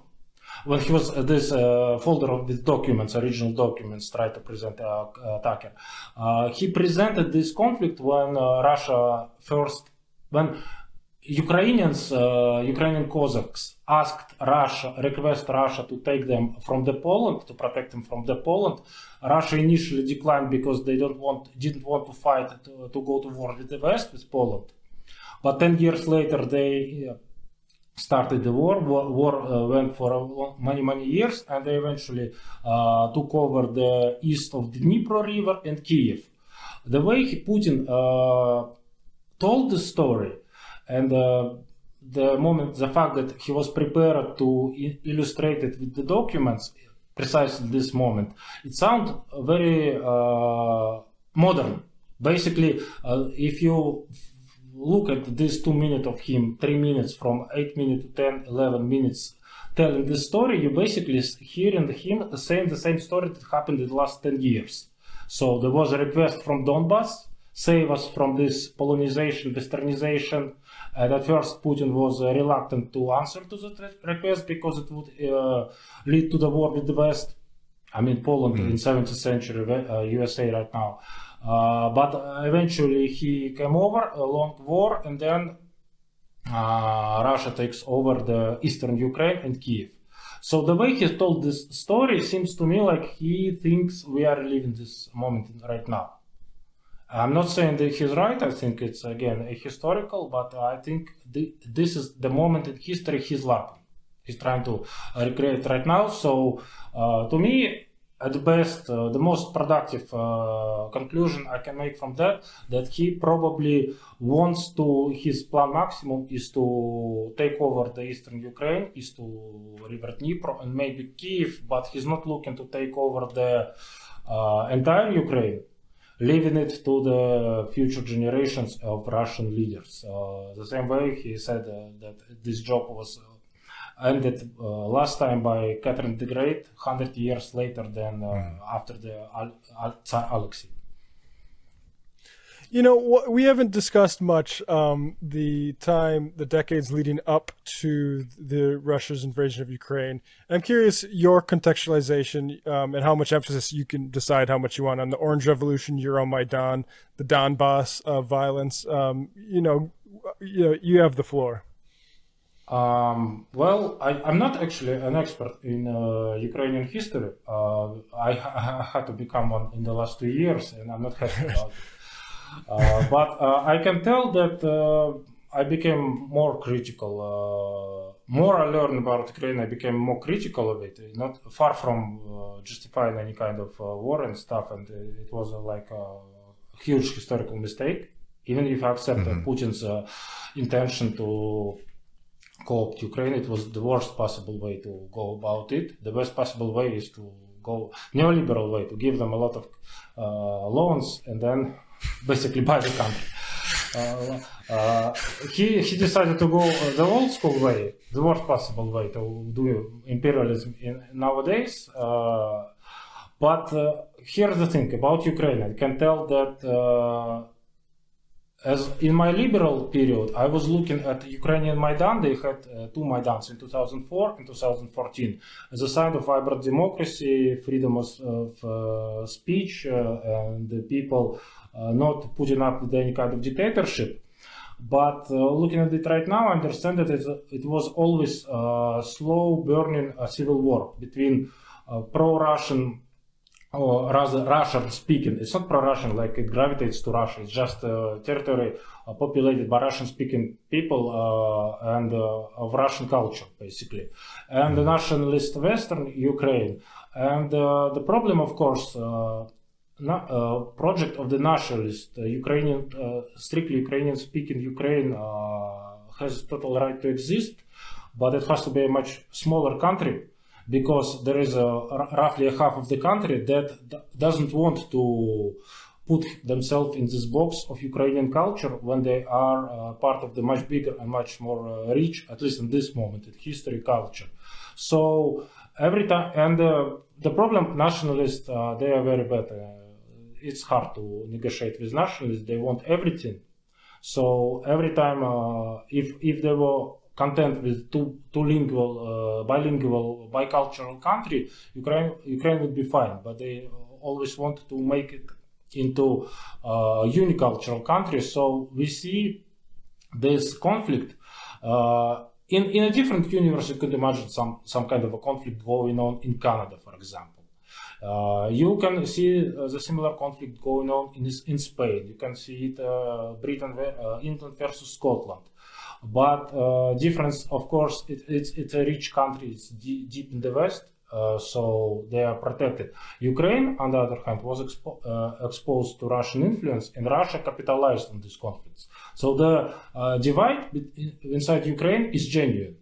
When he was uh, this uh, folder of with documents, original documents, tried to present Tucker, uh, he presented this conflict when Russia first, when Ukrainians, uh, Ukrainian Cossacks asked Russia, request Russia to take them from the Poland to protect them from the Poland. Russia initially declined because they don't want, didn't want to fight to, to go to war with the West with Poland. But ten years later, they started the war. War, war uh, went for many many years, and they eventually uh, took over the east of the Dnipro River and Kiev. The way Putin uh, told the story, and uh, the moment, the fact that he was prepared to illustrate it with the documents, precisely this moment, it sounds very uh, modern. Basically, uh, if you look at this two minutes of him, three minutes from eight minutes to 10, 11 minutes telling this story, you basically hearing him saying the same story that happened in the last 10 years. So there was a request from Donbass, save us from this Polonization, westernization. And at first, Putin was uh, reluctant to answer to that request because it would uh, lead to the war with the West. I mean, Poland in 17th century, uh, USA right now. Uh, but uh, eventually he came over, a long war, and then uh, Russia takes over the eastern Ukraine and Kiev. So the way he told this story seems to me like he thinks we are living this moment right now. I'm not saying that he's right. I think it's again a historical, but I think the, this is the moment in history he's LARPing. He's trying to recreate right now. So uh, to me, at best, uh, the most productive uh, conclusion I can make from that that he probably wants to his plan maximum is to take over the eastern Ukraine, is to revert Dnipro and maybe Kiev, but he's not looking to take over the uh, entire Ukraine, leaving it to the future generations of Russian leaders. Uh, the same way he said uh, that this job was ended uh, last time by Catherine the Great, hundred years later than uh, after the Al- Al- Tsar Alexei. You know, wh- we haven't discussed much um, the time, the decades leading up to the Russia's invasion of Ukraine. I'm curious your contextualization um, and how much emphasis you can decide how much you want on the Orange Revolution, Euromaidan, the Donbass uh, violence. Um, you know, you know, you have the floor. Um, well, I, I'm not actually an expert in uh, Ukrainian history. Uh, I, I had to become one in the last two years, and I'm not happy about it. Uh, but uh, I can tell that uh, I became more critical. Uh, more I learned about Ukraine, I became more critical of it. Not far from uh, justifying any kind of uh, war and stuff, and it was like a huge historical mistake. Even if I accept uh, Putin's uh, intention to co-opt Ukraine, it was the worst possible way to go about it. The best possible way is to go neoliberal way to give them a lot of uh, loans and then basically buy the country. Uh, uh, he he decided to go the old school way, the worst possible way to do imperialism in, nowadays. Uh, but uh, here's the thing about Ukraine. I can tell that uh, as in my liberal period, I was looking at Ukrainian Maidan. They had uh, two Maidans in 2004 and 2014 as a sign of vibrant democracy, freedom of, of uh, speech, uh, and the people uh, not putting up with any kind of dictatorship. But uh, looking at it right now, I understand that it was always a slow burning uh, civil war between uh, pro-Russian or rather Russian speaking. It's not pro-Russian like it gravitates to Russia. It's just a territory uh, populated by Russian speaking people uh, and uh, of Russian culture basically. And the nationalist Western Ukraine. And uh, the problem, of course, uh, na- uh, project of the nationalist uh, Ukrainian, uh, strictly Ukrainian speaking Ukraine uh, has total right to exist, but it has to be a much smaller country because there is a, roughly a half of the country that doesn't want to put themselves in this box of Ukrainian culture when they are uh, part of the much bigger and much more uh, rich, at least in this moment, in history culture. So every time, and uh, the problem, nationalists, uh, they are very bad. Uh, it's hard to negotiate with nationalists. They want everything. So every time, uh, if if they were content with two two lingual, uh, bilingual, bicultural country, Ukraine Ukraine would be fine. But they always want to make it into uh, unicultural country. So we see this conflict. Uh, in, in a different universe, you could imagine some, some kind of a conflict going on in Canada, for example. Uh, you can see uh, the similar conflict going on in, in Spain. You can see it uh, Britain, uh, England versus Scotland. But uh, difference, of course, it, it's it's a rich country. It's de- deep in the west, uh, so they are protected. Ukraine, on the other hand, was expo- uh, exposed to Russian influence, and Russia capitalized on these conflicts. So the uh, divide be- inside Ukraine is genuine.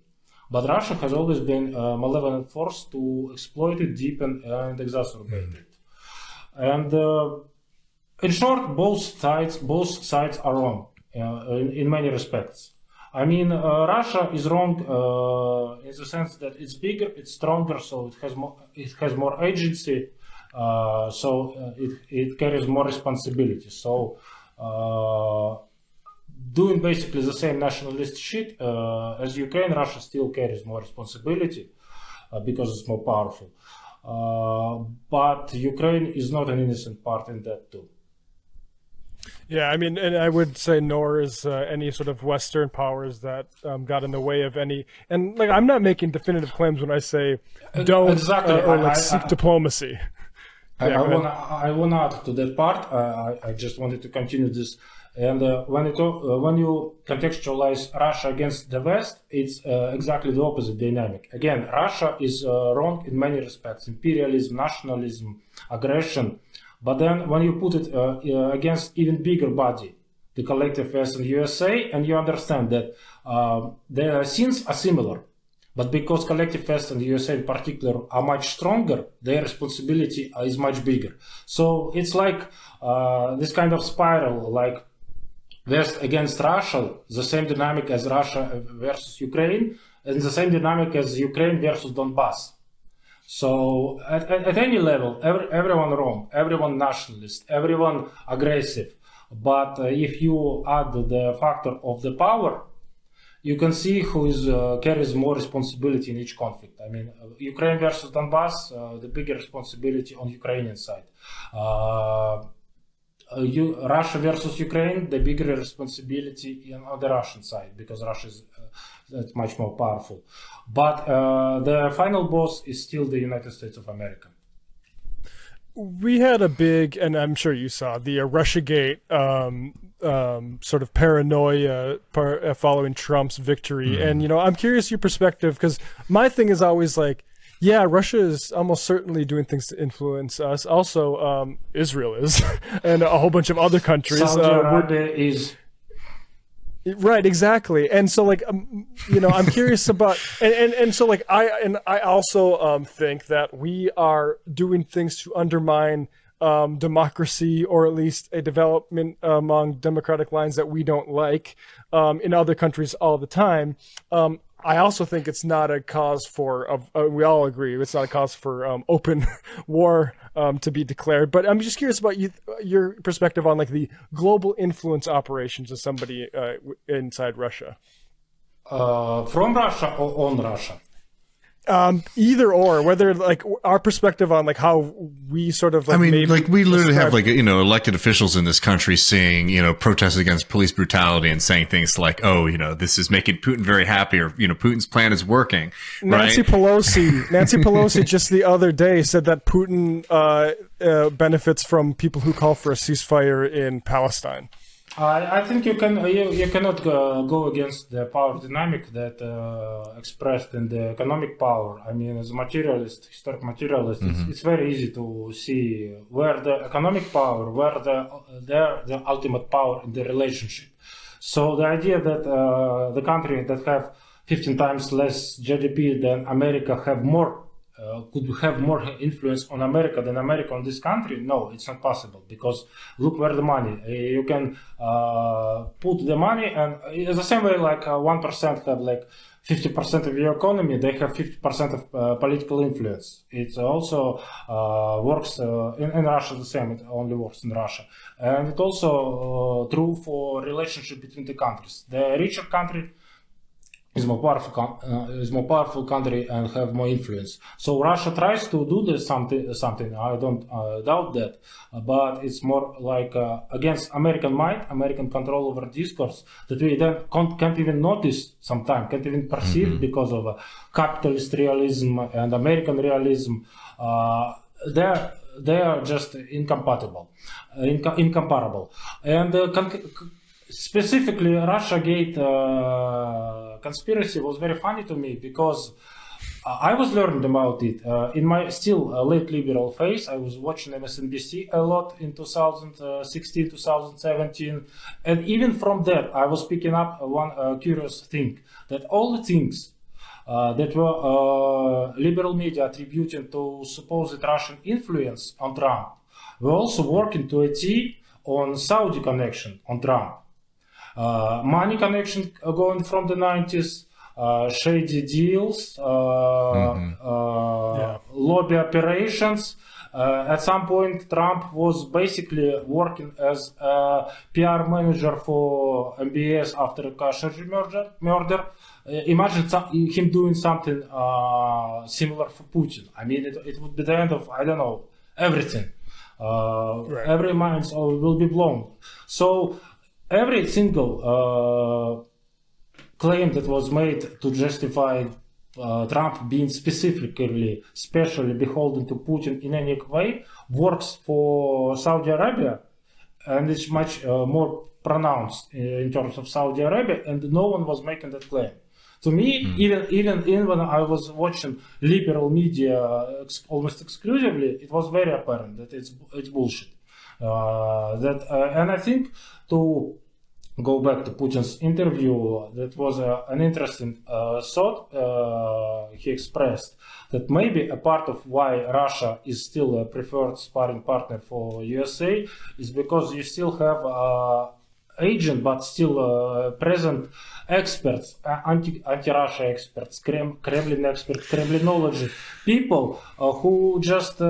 But Russia has always been a malevolent force to exploit it, deepen, and exacerbate it. And uh, in short, both sides both sides are wrong uh, in, in many respects. I mean, uh, Russia is wrong uh, in the sense that it's bigger, it's stronger, so it has more it has more agency, uh, so uh, it it carries more responsibility. So. Uh, doing basically the same nationalist shit uh, as Ukraine, Russia still carries more responsibility because it's more powerful. But Ukraine is not an innocent part in that too. Yeah, I mean, and I would say nor is uh, any sort of Western powers that um, got in the way of any. And like, I'm not making definitive claims when I say don't exactly. uh, or like I- seek I- diplomacy. I, Yeah, I want I want to add to that part. Uh, I, I just wanted to continue this. And uh, when you talk, uh, when you contextualize Russia against the West, it's uh, exactly the opposite dynamic. Again, Russia is uh, wrong in many respects: imperialism, nationalism, aggression. But then when you put it uh, uh, against even bigger body, the collective West and USA, and you understand that uh, their sins are similar. But because collective West and the USA in particular are much stronger, their responsibility is much bigger. So it's like uh, this kind of spiral, like West against Russia, the same dynamic as Russia versus Ukraine, and the same dynamic as Ukraine versus Donbass. So at, at, at any level, every, everyone wrong, everyone nationalist, everyone aggressive. But uh, if you add the factor of the power, you can see who is uh, carries more responsibility in each conflict. I mean, uh, Ukraine versus Donbass, uh, the bigger responsibility on Ukrainian side. Uh, uh, you, Russia versus Ukraine, the bigger responsibility in, on the Russian side because Russia is much more powerful. But uh, the final boss is still the United States of America. we had a big, and I'm sure you saw the uh, RussiaGate um, um, sort of paranoia par- uh, following Trump's victory, and you know, I'm curious your perspective because my thing is always like, yeah, Russia is almost certainly doing things to influence us. Also, um, Israel is, and a whole bunch of other countries. Saudi uh, Arabia is Right, exactly. And so like um, you know, I'm curious about and, and and so like I and I also um think that we are doing things to undermine um democracy or at least a development among democratic lines that we don't like um in other countries all the time. Um I also think it's not a cause for uh, we all agree it's not a cause for um, open war um, to be declared. But I'm just curious about you, your perspective on like the global influence operations of somebody uh, inside Russia. uh, from Russia or on Russia. Um, either or, whether like our perspective on like how we sort of like I mean, like we literally have like you know elected officials in this country saying you know protests against police brutality and saying things like oh you know this is making Putin very happy or you know Putin's plan is working Nancy right Pelosi. Nancy Pelosi just the other day said that Putin uh, uh, benefits from people who call for a ceasefire in Palestine. I, I think you can you, you cannot go, go against the power dynamic that uh, expressed in the economic power. I mean, as a materialist, historic materialist, it's, it's very easy to see where the economic power, where the the, the ultimate power in the relationship. So the idea that uh, the country that have 15 times less GDP than America have more uh, could have more influence on America than America on this country? No, it's not possible because look where the money. Uh, You can uh, put the money, and it's the same way like uh, one have like fifty percent of your economy. They have fifty percent of uh, political influence. It also uh, works uh, in, in Russia the same. It only works in Russia, and it also uh, true for relationship between the countries. The richer country is more powerful uh, is more powerful country and have more influence. So Russia tries to do this something something. I don't uh, doubt that, but it's more like uh, against American might, American control over discourse that we then can't, can't even notice sometimes, can't even perceive because of uh, capitalist realism and American realism. Uh, they're they are just incompatible, uh, inco- incomparable, and uh, con- specifically Russia Gate uh, conspiracy was very funny to me because uh, I was learning about it uh, in my still uh, late liberal phase. I was watching MSNBC a lot in 2016, 2017, and even from that, I was picking up one curious thing that all the things uh, that were uh, liberal media attributing to supposed Russian influence on Trump were also working to a T on Saudi connection on Trump. Uh, money connection uh, going from the 90s, uh, shady deals, uh, uh, lobby operations. Uh, at some point, Trump was basically working as a PR manager for MBS after the Khashoggi murder. murder. Uh, imagine some, him doing something uh, similar for Putin. I mean, it, it would be the end of, I don't know, everything. uh, every mind will be blown. So every single uh, claim that was made to justify uh, Trump being specifically, specially beholden to Putin in any way works for Saudi Arabia, and it's much uh, more pronounced in terms of Saudi Arabia, and no one was making that claim. To me, mm. even even even when I was watching liberal media ex- almost exclusively, it was very apparent that it's it's bullshit. Uh, that uh, and I think to go back to Putin's interview, that was uh, an interesting uh, thought uh, he expressed that maybe a part of why Russia is still a preferred sparring partner for USA is because you still have uh, agent but still uh, present experts, uh, anti anti Russia experts, Kremlin experts, Kremlinology people who just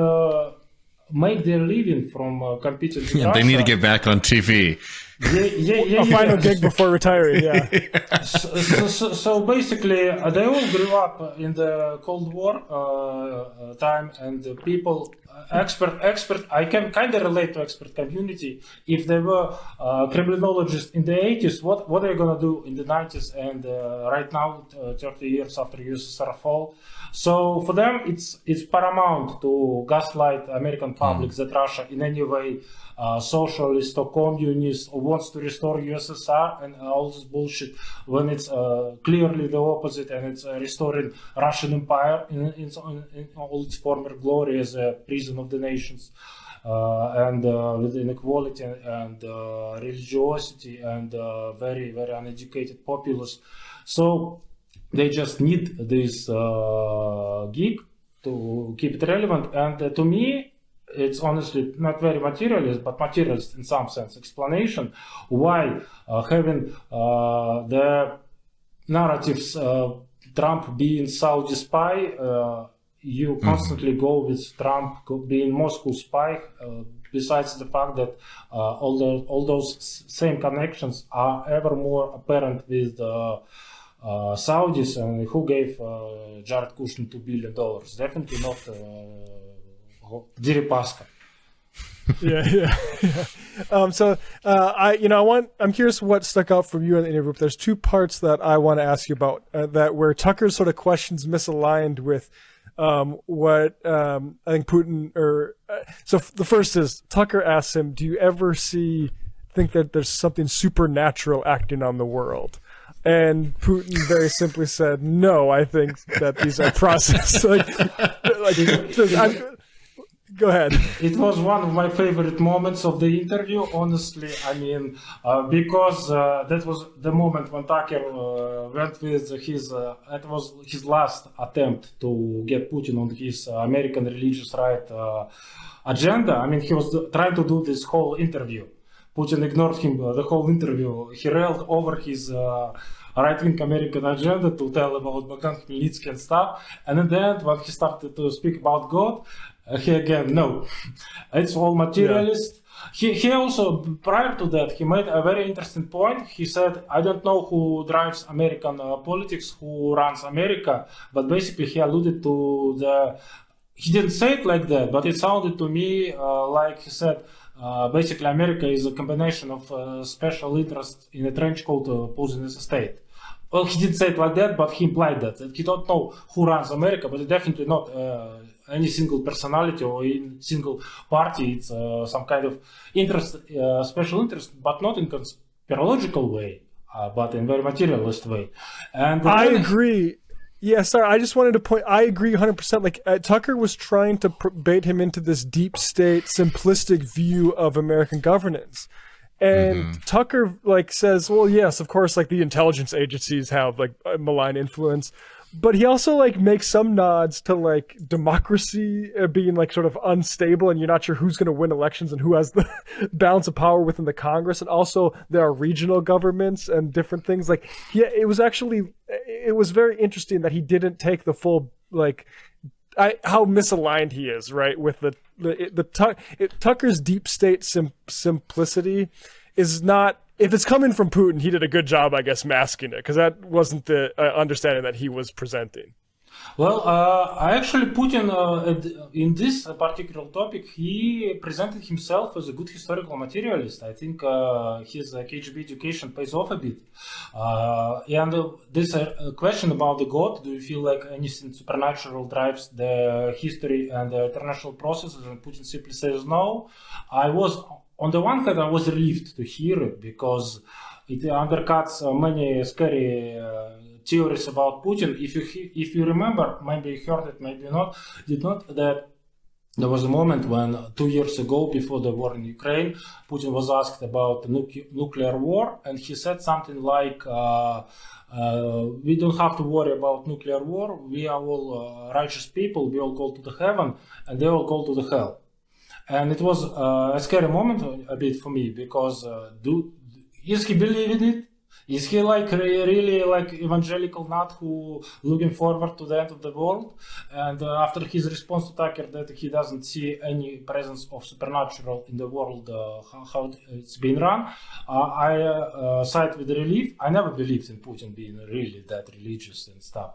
make their living from uh, competing. Yeah, they need to get back on TV. Yeah, yeah, yeah, a final gig before retiring. Yeah. so, so, so, basically, uh, they all grew up in the Cold War uh, uh time, and the people, uh, expert, expert. I can kind of relate to expert community. If they were uh, Kremlinologists in the 80s, what what are you gonna do in the 90s and uh, right now, 30 years after USSR fall? So for them, it's it's paramount to gaslight American public mm. that Russia in any way socialist or communist or wants to restore USSR and all this bullshit when it's uh, clearly the opposite and it's uh, restoring Russian Empire in, in, in, all its former glory as a prison of the nations. Uh, and uh, with inequality and, and uh, religiosity and very very uneducated populace, so they just need this gig to keep it relevant. And to me, it's honestly not very materialist, but materialist in some sense explanation why uh, having uh, the narratives uh, Trump being Saudi spy, uh, you mm-hmm. constantly mm-hmm. go with Trump being Moscow spy. Uh, besides the fact that uh, all those all those same connections are ever more apparent with the Saudis and who gave Jared Kushner two billion dollars. Definitely not Deripaska. yeah, yeah, yeah. Um, so uh, I, you know, I want. I'm curious what stuck out from you in the interview. There's two parts that I want to ask you about. Uh, that where Tucker's sort of questions misaligned with um, what um, I think Putin or uh, so. F- the first is Tucker asks him, "Do you ever see think that there's something supernatural acting on the world?" And Putin very simply said, "No, I think that these are processed." like, like Go ahead. It was one of my favorite moments of the interview, honestly. I mean, uh, because uh, that was the moment when Tucker uh, went with his, uh, that was his last attempt to get Putin on his uh, American religious right uh, agenda. I mean, he was trying to do this whole interview. Putin ignored him the whole interview. He railed over his right-wing American agenda to tell about Bogdan Khmelnytsky and stuff. And in the end, when he started to speak about God, he again no. It's all materialist. Yeah. He, he also prior to that he made a very interesting point. He said i don't know who drives american uh, politics who runs america but basically he alluded to the he didn't say it like that but it sounded to me uh, like he said uh, basically america is a combination of uh, special interests in a trench coat uh, posing as a state. Well he didn't say it like that but he implied that, that he don't know who runs america but definitely not uh, any single personality or in single party. It's uh, some kind of interest, uh, special interest, but not in conspirological way, uh, but in very materialist way. And I agree. Yeah, sorry. I just wanted to point. I agree 100. percent Like uh, Tucker was trying to pr- bait him into this deep state, simplistic view of American governance, and mm-hmm. Tucker like says, "Well, yes, of course. Like the intelligence agencies have like malign influence, but he also like makes some nods to like democracy uh, being like sort of unstable and you're not sure who's going to win elections and who has the balance of power within the congress and also there are regional governments and different things like yeah it was actually it was very interesting that he didn't take the full like I, how misaligned he is, right? With the the, the it, Tucker's deep state sim- simplicity is not if it's coming from Putin, he did a good job, I guess, masking it because that wasn't the uh, understanding that he was presenting. Well, uh, I actually Putin uh, in this particular topic, he presented himself as a good historical materialist. I think uh, his KGB education pays off a bit. Uh, and this uh, question about the God, do you feel like anything supernatural drives the history and the international processes? And Putin simply says no. I was, on the one hand, I was relieved to hear it because it undercuts many scary theories about Putin. If you if you remember, maybe you heard it, maybe not, did not that there was a moment when two years ago, before the war in Ukraine, Putin was asked about nuclear war, and he said something like. Uh, uh, we don't have to worry about nuclear war. We are all uh, righteous people. We all go to the heaven, and they all go to the hell. And it was uh, a scary moment a bit for me because uh, do is he believing it? Is he like really like evangelical nut who looking forward to the end of the world? And uh, after his response to Tucker that he doesn't see any presence of supernatural in the world, uh, how, how, it's been run, uh, I uh, uh, sighed with relief. I never believed in Putin being really that religious and stuff.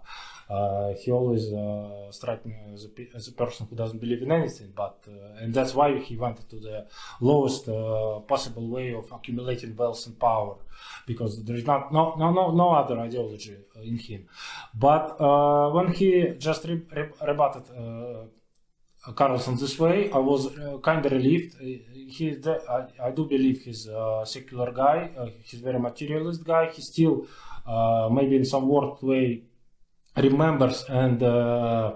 Uh, he always uh, struck me as a, as a, person who doesn't believe in anything. But uh, and that's why he went to the lowest uh, possible way of accumulating wealth and power, because there is not no no no no other ideology in him. But uh, when he just re- re- rebutted. Carlson this way, I was kind of relieved. He, I, I, do believe he's a secular guy. he's very materialist guy. He still, maybe in some warped way, remembers and uh,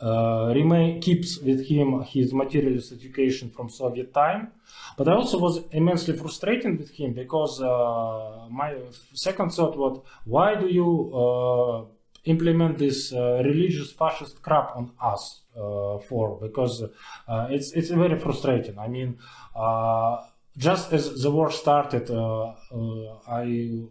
uh, remain, keeps with him his materialist education from Soviet time. But I also was immensely frustrated with him because uh, my second thought was, why do you uh, implement this uh, religious fascist crap on us uh, for? Because it's it's very frustrating. I mean, just as the war started, I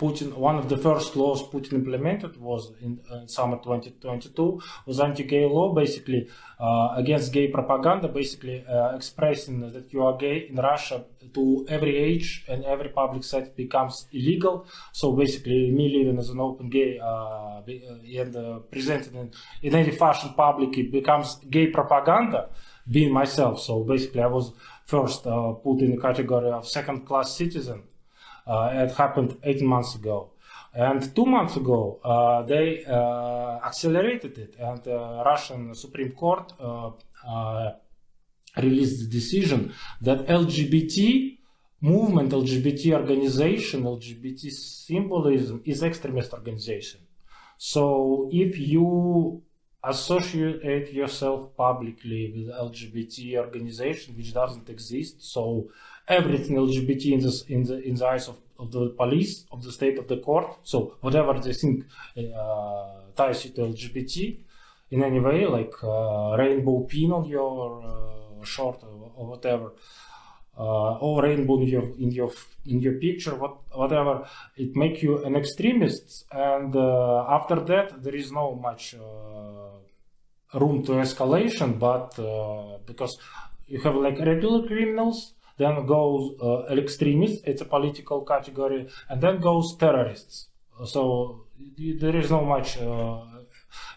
Putin, one of the first laws Putin implemented was in, in summer 2022 was anti-gay law, basically uh, against gay propaganda, basically uh, expressing that you are gay in Russia to every age and every public set becomes illegal. So basically, me living as an open gay uh, and uh, presented in, in any fashion public, it becomes gay propaganda. Being myself, so basically, I was first uh, put in the category of second-class citizen uh, it happened 18 months ago. And two months ago, uh, they uh, accelerated it, and Russian Supreme Court released the decision that LGBT movement, LGBT organization, LGBT symbolism is extremist organization. So if you associate yourself publicly with LGBT organization which doesn't exist, so everything LGBT in, this, in, the, in the eyes of, of the police, of the state, of the court. So whatever they think uh, ties you to LGBT in any way, like uh, rainbow pin on your uh, shirt or, or whatever, uh, or rainbow in your in your in your picture, what, whatever, it make you an extremist. And uh, after that, there is no much uh, room to escalation, but because you have like regular criminals then goes uh, extremists, it's a political category, and then goes terrorists. So there is no much uh,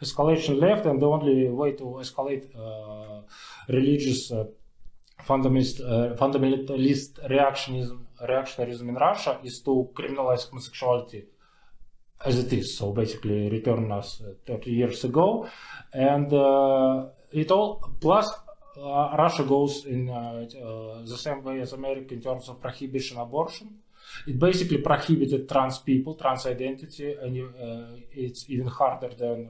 escalation left, and the only way to escalate uh, religious uh, fundamentalist, uh, fundamentalist reactionism, reactionarism in Russia is to criminalize homosexuality as it is. So basically, return us uh, 30 years ago, and it all plus uh, Russia goes in uh, uh, the same way as America in terms of prohibition abortion. It basically prohibited trans people, trans identity, and it's even harder than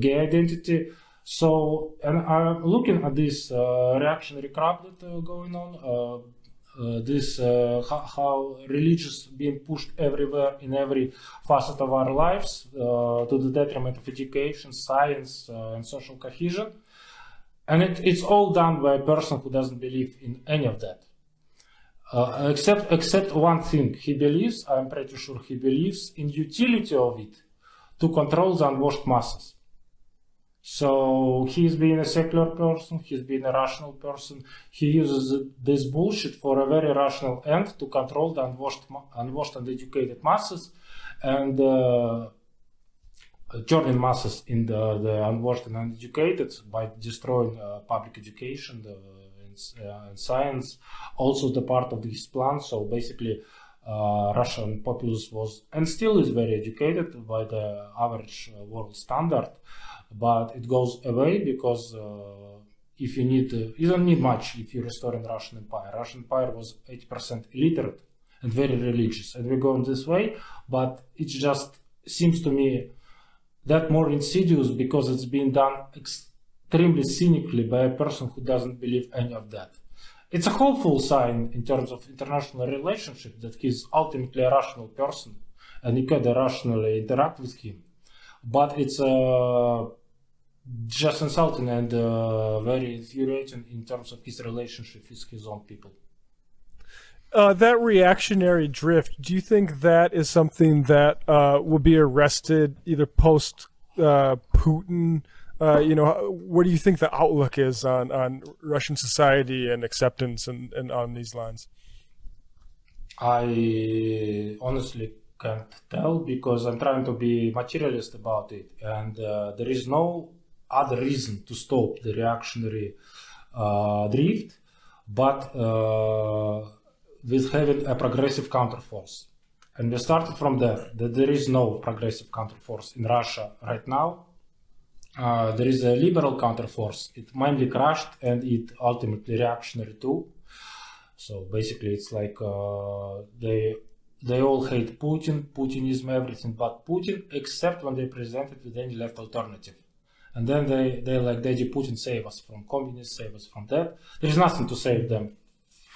gay identity. So, and I'm looking at this reactionary crap that going on. Uh, this uh, how, how, religious being pushed everywhere in every facet of our lives uh, to the detriment of education, science, and social cohesion. And it, it's all done by a person who doesn't believe in any of that. Uh, except except one thing. He believes i'm pretty sure he believes in utility of it to control the unwashed masses. So he's been a secular person he's been a rational person. He uses this bullshit for a very rational end to control the unwashed unwashed and educated masses. And uh, turning masses in the, the unwashed and uneducated by destroying uh, public education the, and, uh, and, science. Also, the part of his plan. So basically, uh, Russian populace was and still is very educated by the average uh, world standard, but it goes away because uh, if you need, you don't need much if you restore the Russian Empire. Russian Empire was 80% illiterate and very religious, and we're going this way, but it just seems to me that more insidious because it's being done extremely cynically by a person who doesn't believe any of that. It's a hopeful sign in terms of international relationship that he's ultimately a rational person and you can rationally interact with him. But it's uh, just insulting and uh, very infuriating in terms of his relationship with his own people. Uh, that reactionary drift, do you think that is something that uh, will be arrested either post uh, Putin? Uh, you know, what do you think the outlook is on, on Russian society and acceptance and, and on these lines? I honestly can't tell because I'm trying to be materialist about it, and uh, there is no other reason to stop the reactionary uh, drift, but with having a progressive counterforce. And we started from there, that there is no progressive counterforce in Russia right now. Uh, there is a liberal counterforce. It mainly crashed and it ultimately reactionary too. So basically, it's like uh, they they all hate Putin, Putinism, everything but Putin, except when they present it with any left alternative. And then they they like, Daddy Putin, save us from communists, save us from that. There is nothing to save them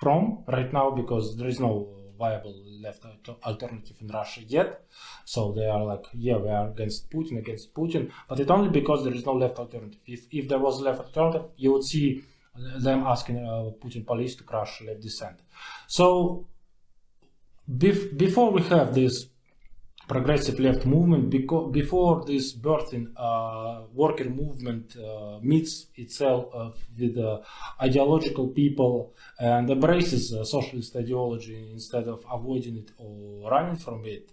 from right now because there is no viable left alternative in Russia yet. So they are like, yeah, we are against Putin, against Putin, but it only because there is no left alternative. If, if there was left alternative, you would see them asking uh, Putin police to crush left dissent. So bef- before we have this progressive left movement because before this birthing uh, worker movement uh, meets itself uh, with ideological people and embraces socialist ideology instead of avoiding it or running from it.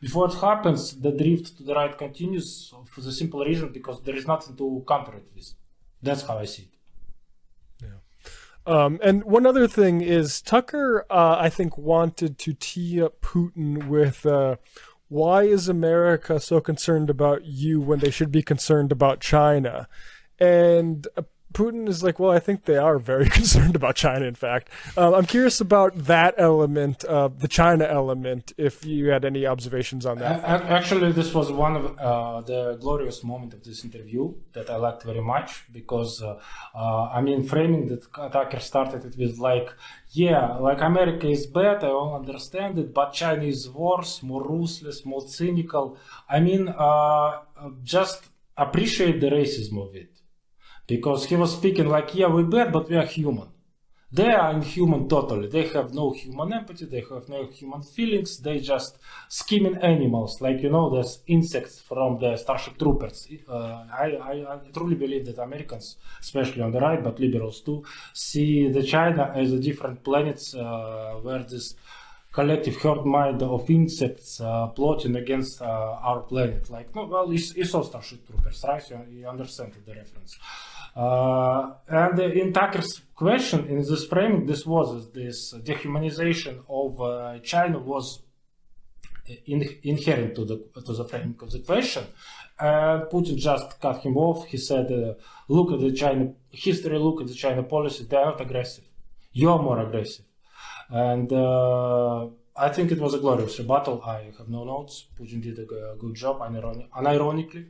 Before it happens, the drift to the right continues for the simple reason because there is nothing to counter it with. That's how I see it. Um, and one other thing is Tucker, uh, I think, wanted to tee up Putin with uh, why is America so concerned about you when they should be concerned about China? And uh, Putin is like, well, I think they are very concerned about China. In fact, um, I'm curious about that element, uh, the China element. If you had any observations on that. Actually, this was one of uh, the glorious moment of this interview that I liked very much because, uh, uh, I mean, framing that attacker started it with like, yeah, like America is bad, I all understand it, but China is worse, more ruthless, more cynical. I mean, uh, just appreciate the racism of it because he was speaking like, yeah, we're bad, but we are human. They are inhuman totally. They have no human empathy. They have no human feelings. They just scheming animals, like you know, there's insects from the Starship Troopers. Uh, I, I, I, truly believe that Americans, especially on the right, but liberals too, see the China as a different planet uh, where this collective herd mind of insects uh, plotting against uh, our planet. Like, no, well, you, you saw Starship Troopers, right? You, you understand the reference. Uh, and in Tucker's question, in this framing, this was this dehumanization of uh, China was in, inherent to the to the framing of the question. Putin just cut him off. He said, uh, "Look at the China history. Look at the China policy. They are not aggressive. You are more aggressive." And uh, I think it was a glorious rebuttal. I have no notes. Putin did a good job, unironically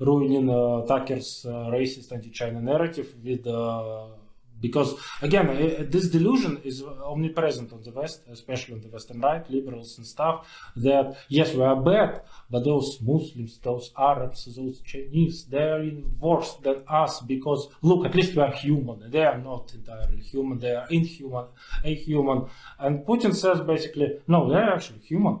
ruining uh, Tucker's uh, racist anti-China narrative with uh, because again this delusion is omnipresent on the west especially on the western right liberals and stuff that yes we are bad but those muslims those arabs those chinese they are worse than us because look at least we are human. They are not entirely human. They are inhuman inhuman. And putin says basically no they're actually human.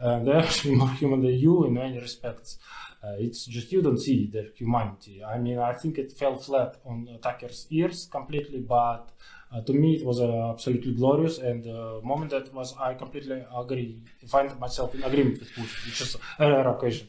Uh, they're actually more human than you in many respects uh, it's just you don't see their humanity. I mean, I think it fell flat on Tucker's ears completely, but uh, to me it was uh, absolutely glorious and the moment that was I completely agree, find myself in agreement with Putin, which is a rare occasion.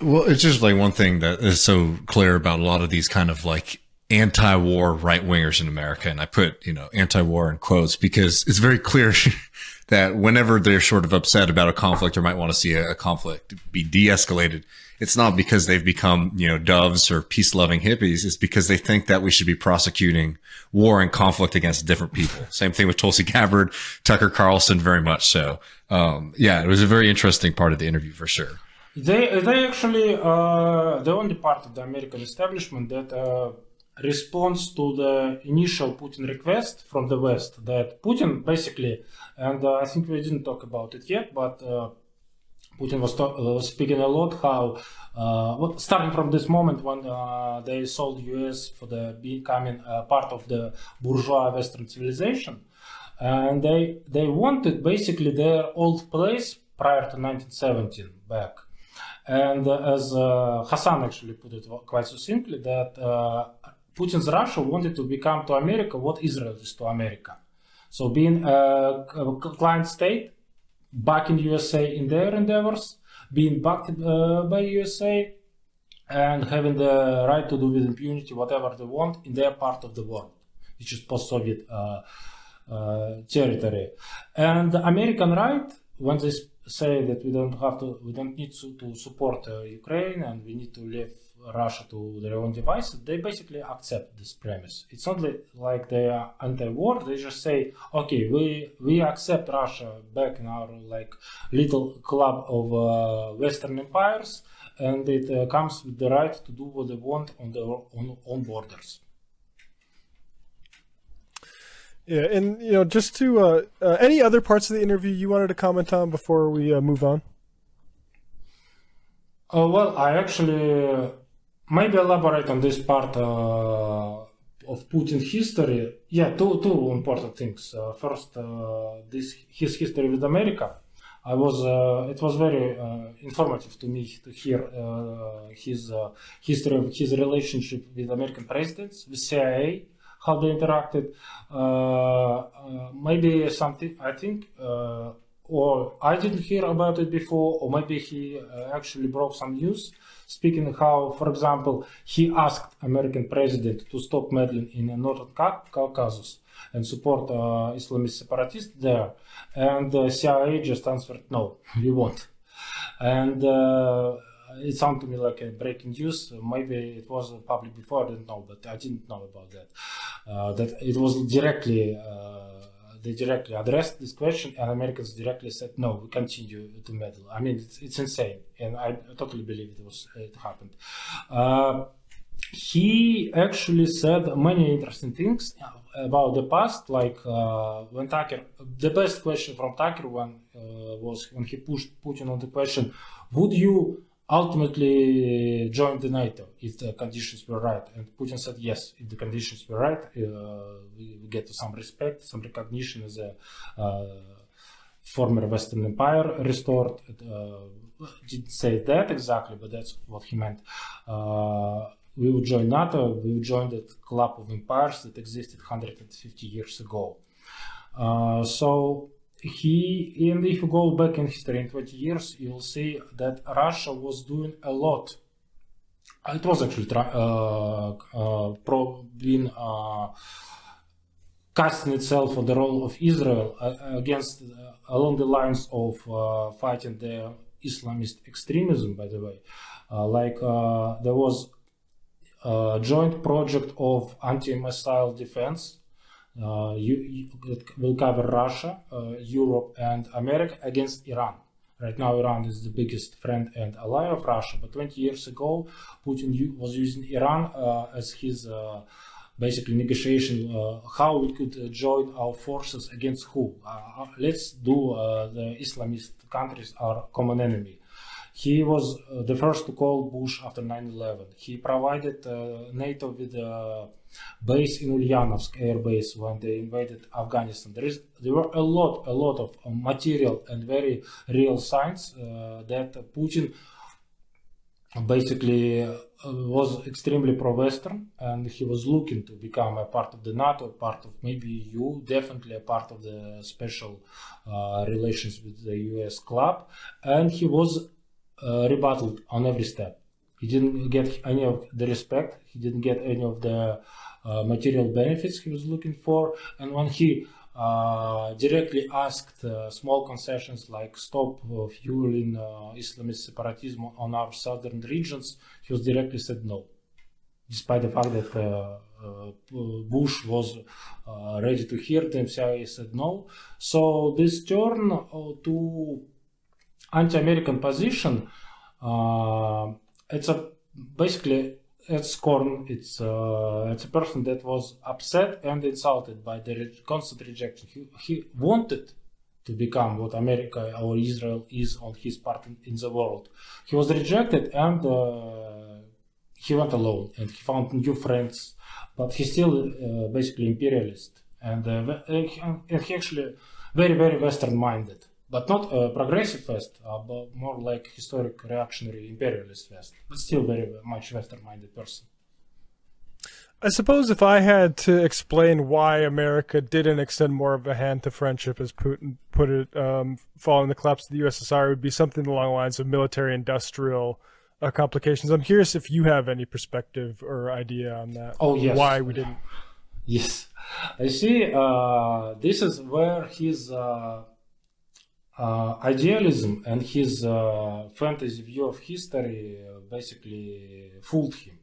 Well, it's just like one thing that is so clear about a lot of these kind of like anti-war right wingers in America, and I put you know anti-war in quotes because it's very clear that whenever they're sort of upset about a conflict or might want to see a, a conflict be de-escalated, it's not because they've become you know doves or peace-loving hippies. It's because they think that we should be prosecuting war and conflict against different people. Same thing with Tulsi Gabbard, Tucker Carlson, very much so. Um, yeah, it was a very interesting part of the interview for sure. They they actually uh, the only part of the American establishment that uh, responds to the initial Putin request from the West that Putin basically, and uh, I think we didn't talk about it yet, but uh, Putin was, talk, uh, speaking a lot how, uh, well, starting from this moment when they sold US for the becoming part of the bourgeois Western civilization, and they they wanted basically their old place prior to 1917 back and uh, as uh, Hassan actually put it quite succinctly, that uh, Putin's Russia wanted to become to America what Israel is to America. So being a client state, backing USA in their endeavors, being backed uh, by USA, and having the right to do with impunity whatever they want in their part of the world, which is post-Soviet uh, uh, territory. And the American right, when they say that we don't have to, we don't need to, to support uh, Ukraine and we need to leave Russia to their own devices, they basically accept this premise. It's not like they are anti-war. They just say, okay, we we accept Russia back in our like little club of uh, Western empires, and it uh, comes with the right to do what they want on their own, own borders. Yeah, and you know, just to uh, uh, any other parts of the interview you wanted to comment on before we uh, move on. Oh well, I actually maybe elaborate on this part uh, of Putin history. Yeah, two two important things. Uh, first, uh, this his history with America. I was it was very informative to me to hear his history of his relationship with American presidents, with CIA how they interacted. Uh, uh, maybe something I think, uh, or I didn't hear about it before, or maybe he actually broke some news speaking how, for example, he asked American president to stop meddling in Northern Caucasus and support uh, Islamist separatists there, and the CIA just answered, "No, we won't." And uh, it sounded to me like a breaking news. Maybe it was public before, I didn't know, but I didn't know about that. Uh, that it was directly, uh, they directly addressed this question, and Americans directly said, no, we continue to meddle. I mean, it's, it's insane, and I totally believe it was it happened. Uh, he actually said many interesting things about the past, like uh, when Tucker, the best question from Tucker when uh, was when he pushed Putin on the question, would you ultimately joined the NATO if the conditions were right. And Putin said, yes, if the conditions were right, uh, we, we, get some respect, some recognition as a uh, former Western Empire restored. Uh, didn't say that exactly, but that's what he meant. Uh, we would join NATO, we would join that club of empires that existed 150 years ago. Uh, so he and if you go back in history in 20 years you'll see that russia was doing a lot. It was actually uh, uh, pro- being uh, casting itself on the role of israel uh, against uh, along the lines of uh, fighting the islamist extremism by the way. Like there was a joint project of anti-missile defense uh, you, you, will cover Russia, uh, Europe, and America against Iran. Right now, Iran is the biggest friend and ally of Russia, but 20 years ago, Putin was using Iran uh, as his basically negotiation uh, how we could uh, join our forces against who. Uh, let's do the Islamist countries our common enemy. He was the first to call Bush after 9/11. He provided NATO with base in Ulyanovsk air base when they invaded Afghanistan. There is there were a lot a lot of uh, material and very real signs uh, that Putin basically uh, was extremely pro-Western and he was looking to become a part of the NATO, part of maybe EU, definitely a part of the special uh, relations with the US club, and he was uh, rebutted on every step. He didn't get any of the respect. He didn't get any of the material benefits he was looking for. And when he uh, directly asked uh, small concessions like stop uh, fueling uh, Islamist separatism on our southern regions, he was directly said no, despite the fact that uh, uh, Bush was uh, ready to hear them. CIA said no. So this turn uh, to anti-American position, uh, it's a basically it's Korn. It's uh, it's a person that was upset and insulted by the re- constant rejection. He, he wanted to become what America or Israel is on his part in, in the world. He was rejected and uh, he went alone and he found new friends, but he's still uh, basically imperialist and uh, uh, and he actually very very Western minded. But not a progressive West, uh, but more like historic reactionary imperialist West, but still very much Western minded person. I suppose if I had to explain why America didn't extend more of a hand to friendship, as Putin put it, um, following the collapse of the USSR, it would be something along the lines of military-industrial uh, complications. I'm curious if you have any perspective or idea on that. Oh, yes. Why we didn't? Yes, I see. Uh, this is where his uh, uh, idealism and his uh, fantasy view of history uh, basically fooled him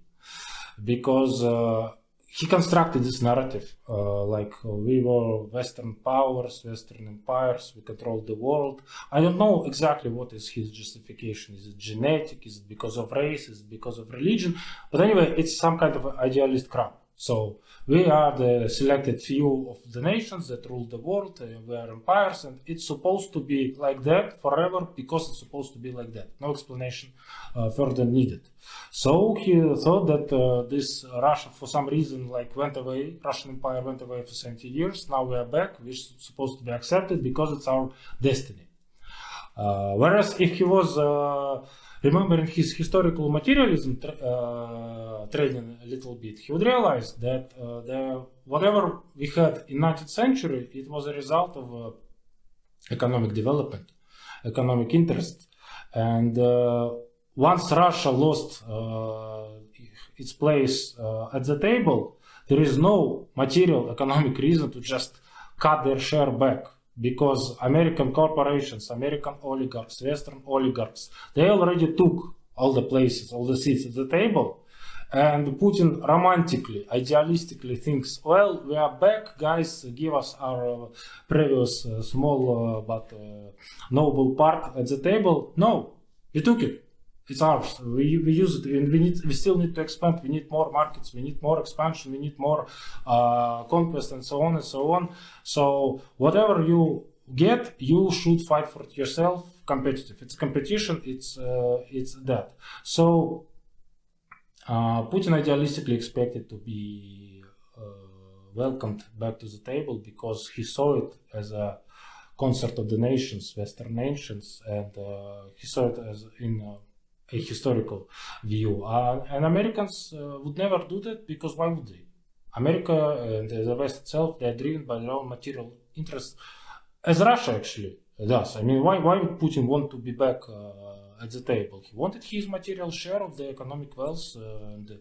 because uh, he constructed this narrative uh, like uh, we were Western powers, Western empires, we controlled the world. I don't know exactly what is his justification. Is it genetic? Is it because of race? Is it because of religion? But anyway, it's some kind of idealist crap. So we are the selected few of the nations that rule the world. Uh, we are empires, and it's supposed to be like that forever because it's supposed to be like that. No explanation uh, further needed. So he thought that uh, this Russia, for some reason, like went away. Russian Empire went away for 70 years. Now we are back. We're supposed to be accepted because it's our destiny. Uh, whereas if he was uh, remembering his historical materialism uh, training a little bit, he would realize that uh, the, whatever we had in 19th century, it was a result of uh, economic development, economic interest, and uh, once Russia lost uh, its place uh, at the table, there is no material economic reason to just cut their share back because American corporations, American oligarchs, Western oligarchs, they already took all the places, all the seats at the table. And Putin romantically, idealistically thinks, well, we are back, guys, give us our uh, previous uh, small uh, but uh, noble part at the table. No, we took it. It's ours. We, we use it, and we need. We still need to expand. We need more markets. We need more expansion. We need more uh, conquest, and so on and so on. So whatever you get, you should fight for it yourself. Competitive. It's competition. It's uh, it's that. So uh, Putin idealistically expected to be uh, welcomed back to the table because he saw it as a concert of the nations, Western nations, and uh, he saw it as in a, historical view. Uh, and Americans uh, would never do that because why would they? America and the West itself, they are driven by their own material interests, as Russia actually does. I mean, why, why would Putin want to be back uh, at the table? He wanted his material share of the economic wealth uh, and,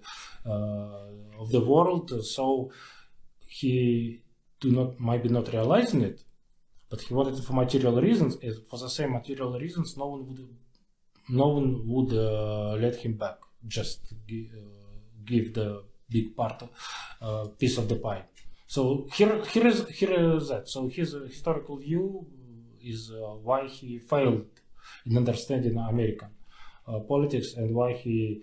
uh, of the world, so he do not might be not realizing it, but he wanted it for material reasons. For the same material reasons, no one would no one would uh, let him back. Just gi- uh, give the big part, uh, piece of the pie. So here, here is here is that. So his historical view is uh, why he failed in understanding American politics and why he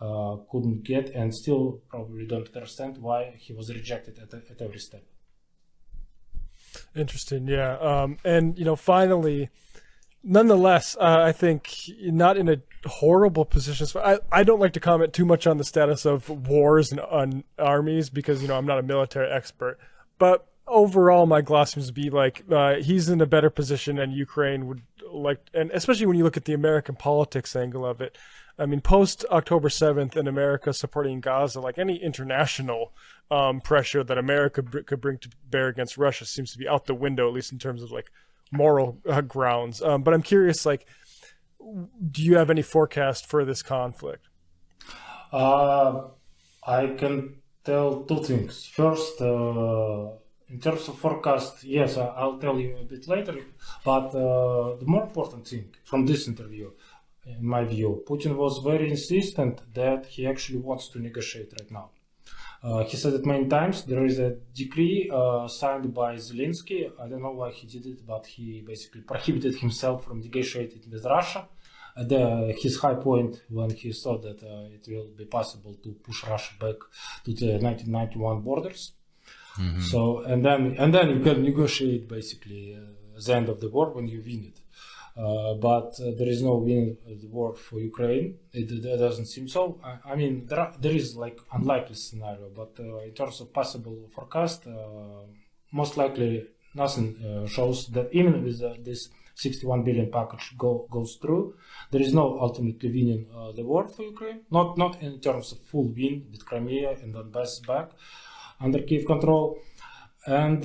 uh, couldn't get and still probably don't understand why he was rejected at, at every step. Interesting, yeah. Um, and you know, finally, nonetheless, uh, I think not in a horrible position. I, I don't like to comment too much on the status of wars and on armies because you know I'm not a military expert. But overall, my gloss seems to be like uh, he's in a better position, and Ukraine would like, and especially when you look at the American politics angle of it. I mean, post October 7th and America supporting Gaza, like any international um, pressure that America br- could bring to bear against Russia seems to be out the window, at least in terms of like moral uh, grounds. Um, but I'm curious, like, do you have any forecast for this conflict? Uh, I can tell two things. First, uh, in terms of forecast, yes, I'll tell you a bit later. But uh, the more important thing from this interview, in my view, Putin was very insistent that he actually wants to negotiate right now. Uh, he said it many times. There is a decree uh, signed by Zelensky. I don't know why he did it, but he basically prohibited himself from negotiating with Russia. At the, his high point when he thought that uh, it will be possible to push Russia back to the 1991 borders. So and then and then you can negotiate basically uh, the end of the war when you win it. Uh, but uh, there is no win of the war for Ukraine. It, it doesn't seem so. I, I mean, there, are, there is like unlikely scenario, but uh, in terms of possible forecast, uh, most likely nothing uh, shows that even with this 61 billion package go, goes through, there is no ultimately winning the war for Ukraine. Not not in terms of full win with Crimea and Donbass back under Kiev control, and.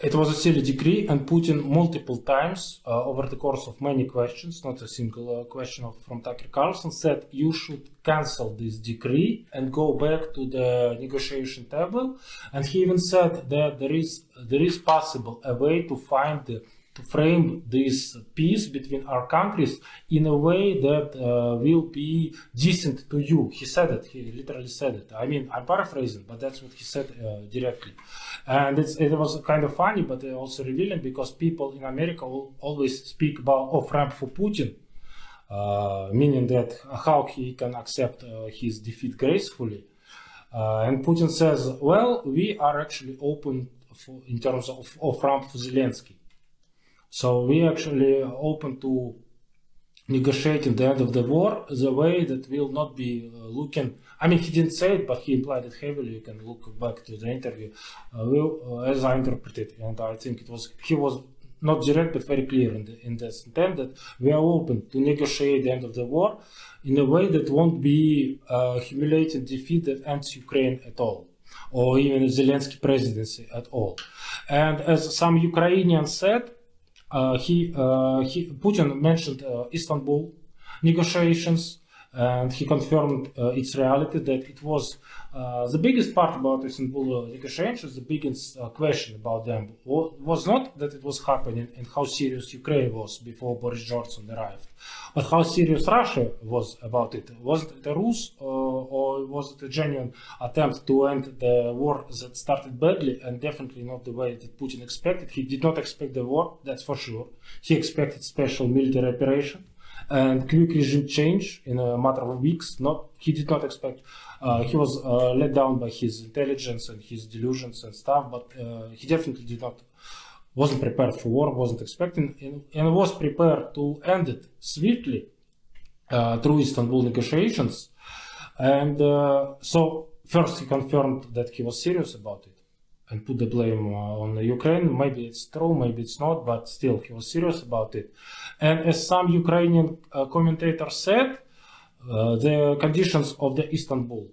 It was a silly decree, and Putin multiple times uh, over the course of many questions, not a single uh, question of, from Tucker Carlson, said you should cancel this decree and go back to the negotiation table. And he even said that there is there is possible a way to find the, frame this peace between our countries in a way that uh, will be decent to you. He said it. He literally said it. I mean, I'm paraphrasing, but that's what he said uh, directly. And it was kind of funny, but also revealing because people in America will always speak about off ramp for Putin, uh, meaning that how he can accept uh, his defeat gracefully. Uh, and Putin says, well, we are actually open for, in terms of off ramp for Zelensky. So we actually open to negotiating the end of the war the way that will not be uh, looking. I mean, he didn't say it, but he implied it heavily. You can look back to the interview, uh, will, uh, as I interpreted, and I think it was he was not direct but very clear in, the, in this intent that we are open to negotiate the end of the war in a way that won't be a humiliating defeat that ends Ukraine at all, or even Zelensky presidency at all. And as some Ukrainians said, uh, he, uh, he Putin mentioned uh, Istanbul negotiations, and he confirmed uh, its reality that it was uh, the biggest part about Istanbul negotiations. The biggest uh, question about them was not that it was happening and how serious Ukraine was before Boris Johnson arrived, but how serious Russia was about it. Was it a ruse uh, or was it a genuine attempt to end the war that started badly and definitely not the way that Putin expected? He did not expect the war, that's for sure. He expected special military operation and quick regime change in a matter of weeks. Not he did not expect. Uh, he was uh, let down by his intelligence and his delusions and stuff, but uh, he definitely did not wasn't prepared for war, wasn't expecting, and, and was prepared to end it swiftly uh, through Istanbul negotiations. And uh, so first he confirmed that he was serious about it and put the blame uh, on Ukraine. Maybe it's true, maybe it's not, but still he was serious about it. And as some Ukrainian uh, commentators said, uh, the conditions of the Istanbul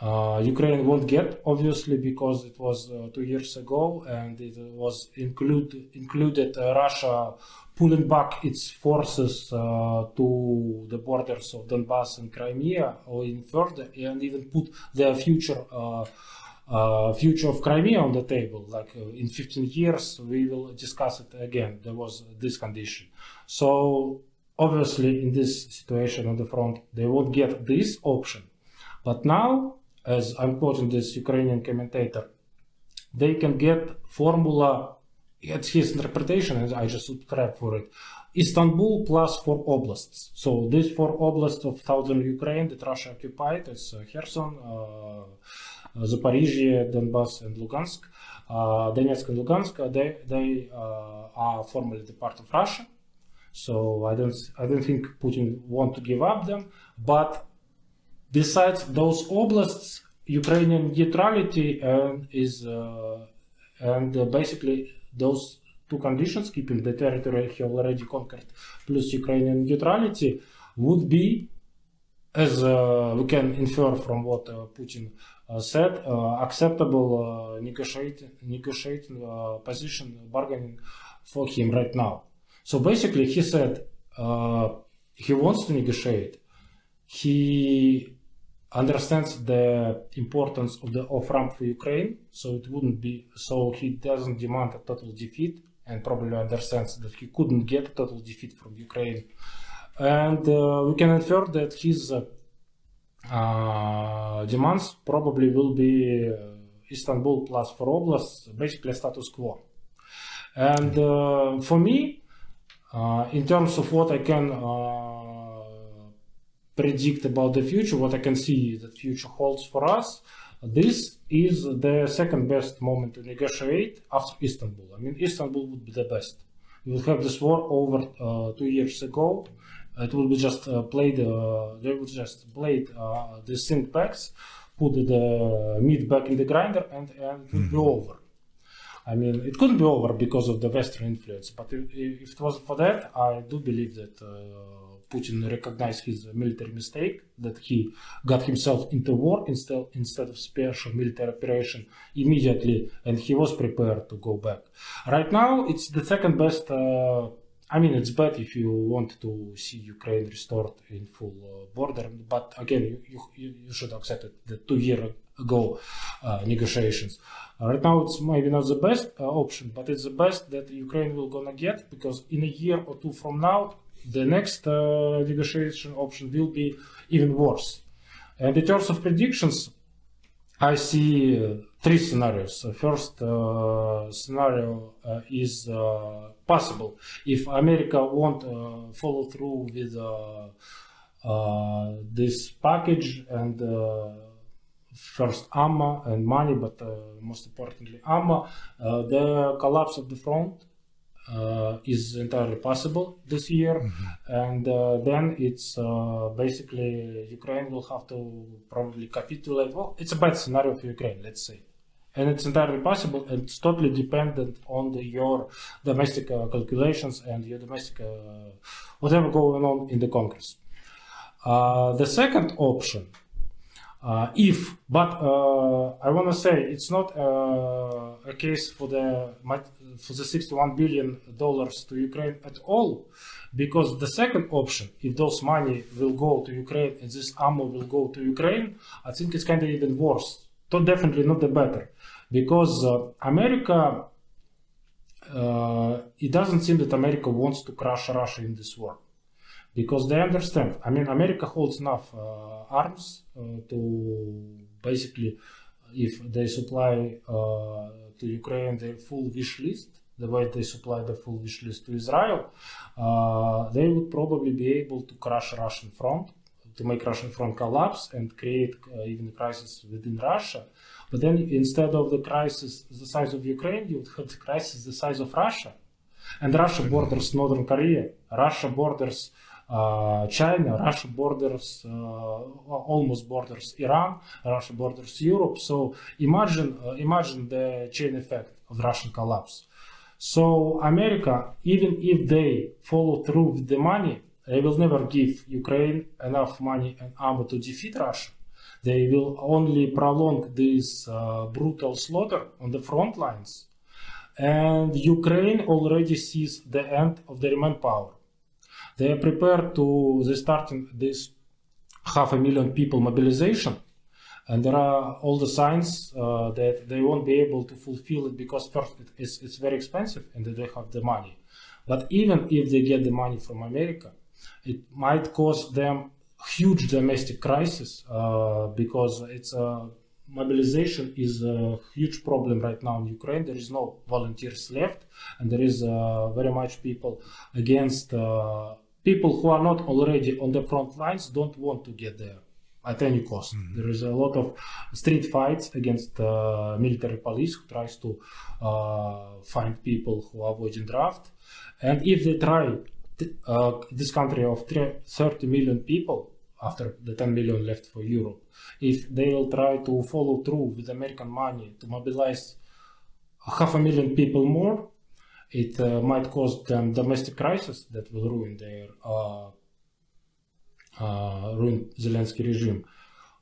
uh, Ukraine won't get obviously because it was uh, two years ago and it was include, included Russia pulling back its forces uh, to the borders of Donbass and Crimea or even further and even put their future uh, uh, future of Crimea on the table. Like uh, in 15 years, we will discuss it again. There was this condition. So obviously, in this situation on the front, they won't get this option. But now, as I'm quoting this Ukrainian commentator, they can get formula. It's his interpretation, and I just subscribe for it. Istanbul plus four oblasts. So these four oblasts of southern Ukraine that Russia occupied, is uh, Kherson, uh, Zaporizhia, Donbass, and Lugansk, uh, Donetsk and Lugansk, uh, they, they uh, are formally the part of Russia. So I don't, I don't think Putin want to give up them. But besides those oblasts, Ukrainian neutrality uh, is, uh, and uh, basically those two conditions, keeping the territory he already conquered, plus Ukrainian neutrality, would be, as uh, we can infer from what uh, Putin uh, said, uh, acceptable uh, negotiating, negotiating uh, position, bargaining for him right now. So basically, he said, he wants to negotiate. He understands the importance of the off ramp for Ukraine, so it wouldn't be so he doesn't demand a total defeat, and probably understands that he couldn't get a total defeat from Ukraine, and uh, we can infer that his uh, uh, demands probably will be uh, Istanbul plus four oblasts, basically a status quo. And uh, for me, uh, in terms of what I can predict about the future, what I can see that future holds for us, this is the second best moment to negotiate after Istanbul. I mean, Istanbul would be the best. We will have this war over uh, two years ago. It would be just uh, played. Uh, they would just played uh, the sync packs, put the meat back in the grinder, and, and it would be over. I mean, it couldn't be over because of the Western influence. But if, if it was for that, I do believe that uh, Putin recognized his military mistake, that he got himself into war instead instead of special military operation immediately, and he was prepared to go back. Right now, it's the second best. Uh, I mean, it's bad if you want to see Ukraine restored in full uh, border, but again, you, you, you should accept it. The two year ago uh, negotiations. Right now, it's maybe not the best uh, option, but it's the best that Ukraine will gonna get because in a year or two from now, the next uh, negotiation option will be even worse. And in terms of predictions, I see uh, three scenarios. The first uh, scenario uh, is uh, possible if America won't uh, follow through with this package and first ammo and money, but most importantly ammo. Uh, the collapse of the front uh, is entirely possible this year, and uh, then it's uh, basically Ukraine will have to probably capitulate. Well, it's a bad scenario for Ukraine, let's say, and it's entirely possible. And it's totally dependent on the, your domestic uh, calculations and your domestic uh, whatever going on in the Congress. Uh, the second option uh, if, but uh, I want to say it's not uh, a case for the for the 61 billion dollars to Ukraine at all, because the second option, if those money will go to Ukraine and this ammo will go to Ukraine, I think it's kind of even worse. So definitely not the better, because uh, America. Uh, it doesn't seem that America wants to crush Russia in this war because they understand. I mean, America holds enough uh, arms uh, to basically, if they supply uh, to Ukraine their full wish list, the way they supply the full wish list to Israel, uh, they would probably be able to crush Russian front, to make Russian front collapse and create uh, even a crisis within Russia. But then instead of the crisis the size of Ukraine, you would have the crisis the size of Russia. And Russia borders Northern Korea. Russia borders uh, China. Russia borders uh, almost borders Iran. Russia borders Europe. So imagine uh, imagine the chain effect of Russian collapse. So America, even if they follow through with the money, they will never give Ukraine enough money and ammo to defeat Russia. They will only prolong this uh, brutal slaughter on the front lines and Ukraine already sees the end of the their manpower. They are prepared to they starting this half a million people mobilization, and there are all the signs uh, that they won't be able to fulfill it because first it is it's very expensive and they don't have the money. But even if they get the money from America, it might cause them huge domestic crisis uh, because it's a mobilization is a huge problem right now in Ukraine. There is no volunteers left, and there is uh, very much people against uh, people who are not already on the front lines don't want to get there at any cost. There is a lot of street fights against uh, military police who tries to uh, find people who are avoiding draft, and if they try th- uh, this country of tre- 30 million people after the 10 million left for Europe, if they will try to follow through with American money to mobilize half a million people more, it uh, might cause them domestic crisis that will ruin their uh, uh, ruin Zelensky regime.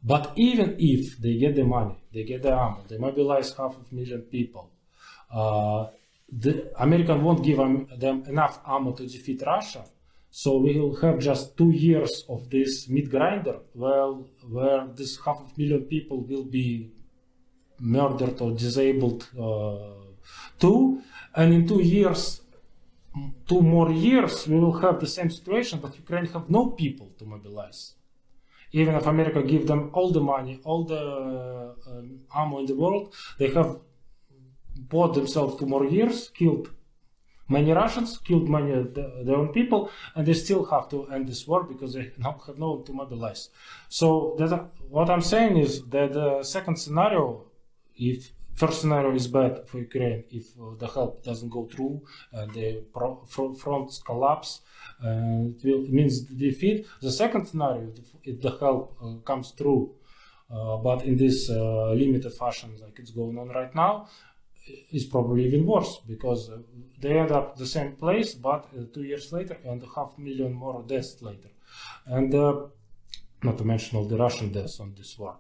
But even if they get the money, they get the ammo, they mobilize half a million people, uh, the American won't give them enough ammo to defeat Russia. So we will have just two years of this meat grinder, well, where this half of million people will be murdered or disabled uh, too, and in two years, two more years, we will have the same situation, but Ukraine have no people to mobilize. Even if America give them all the money, all the um, ammo in the world, they have bought themselves two more years, killed many Russians, killed many of the- their own people, and they still have to end this war because they now have no one to mobilize. So that, what I'm saying is that the second scenario, if first scenario is bad for Ukraine, if uh, the help doesn't go through and the pro- fro- fronts collapse, uh, it will means defeat. The second scenario, if- the help uh, comes through, uh, but in this uh, limited fashion, like it's going on right now, is probably even worse because uh, they end up the same place, but uh, two years later and a half million more deaths later, and uh, not to mention all the Russian deaths on this war.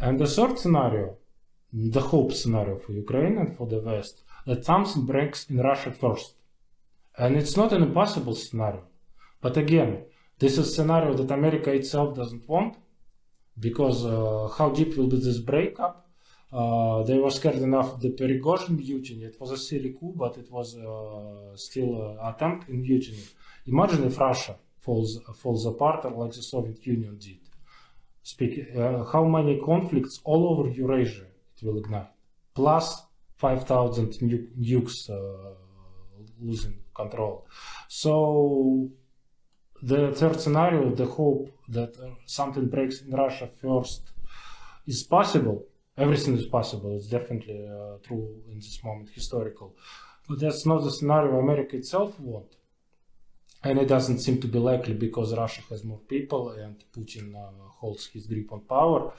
And the third scenario, the hope scenario for Ukraine and for the West, that something breaks in Russia first, and it's not an impossible scenario, but again, this is a scenario that America itself doesn't want because uh, how deep will be this breakup? Uh, they were scared enough of the Prigozhin mutiny. It was a silly coup, but it was uh, still an attempt in mutiny. Imagine if Russia falls falls apart like the Soviet Union did. Speak, uh, how many conflicts all over Eurasia will ignite? Plus 5,000 nukes uh, losing control. So the third scenario, the hope that uh, something breaks in Russia first, is possible. Everything is possible. It's definitely uh, true in this moment, historical. But that's not the scenario America itself want. And it doesn't seem to be likely because Russia has more people and Putin uh, holds his grip on power.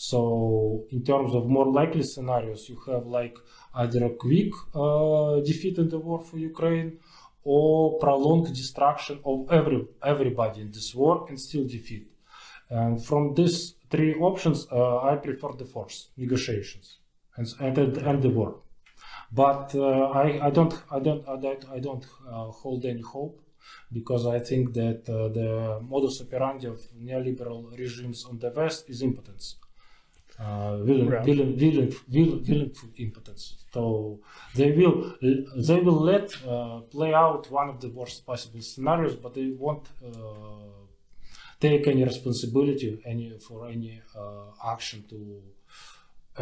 So, in terms of more likely scenarios, you have like either a quick uh, defeat in the war for Ukraine or prolonged destruction of every everybody in this war and still defeat. And from these three options, uh, I prefer the force negotiations and and, and the war. But uh, I, I don't I don't I don't, I don't uh, hold any hope because I think that uh, the modus operandi of neoliberal regimes on the West is impotence. Uh, willing, Right. willing impotence. So they will they will let uh, play out one of the worst possible scenarios, but they won't uh, take any responsibility any for any uh, action to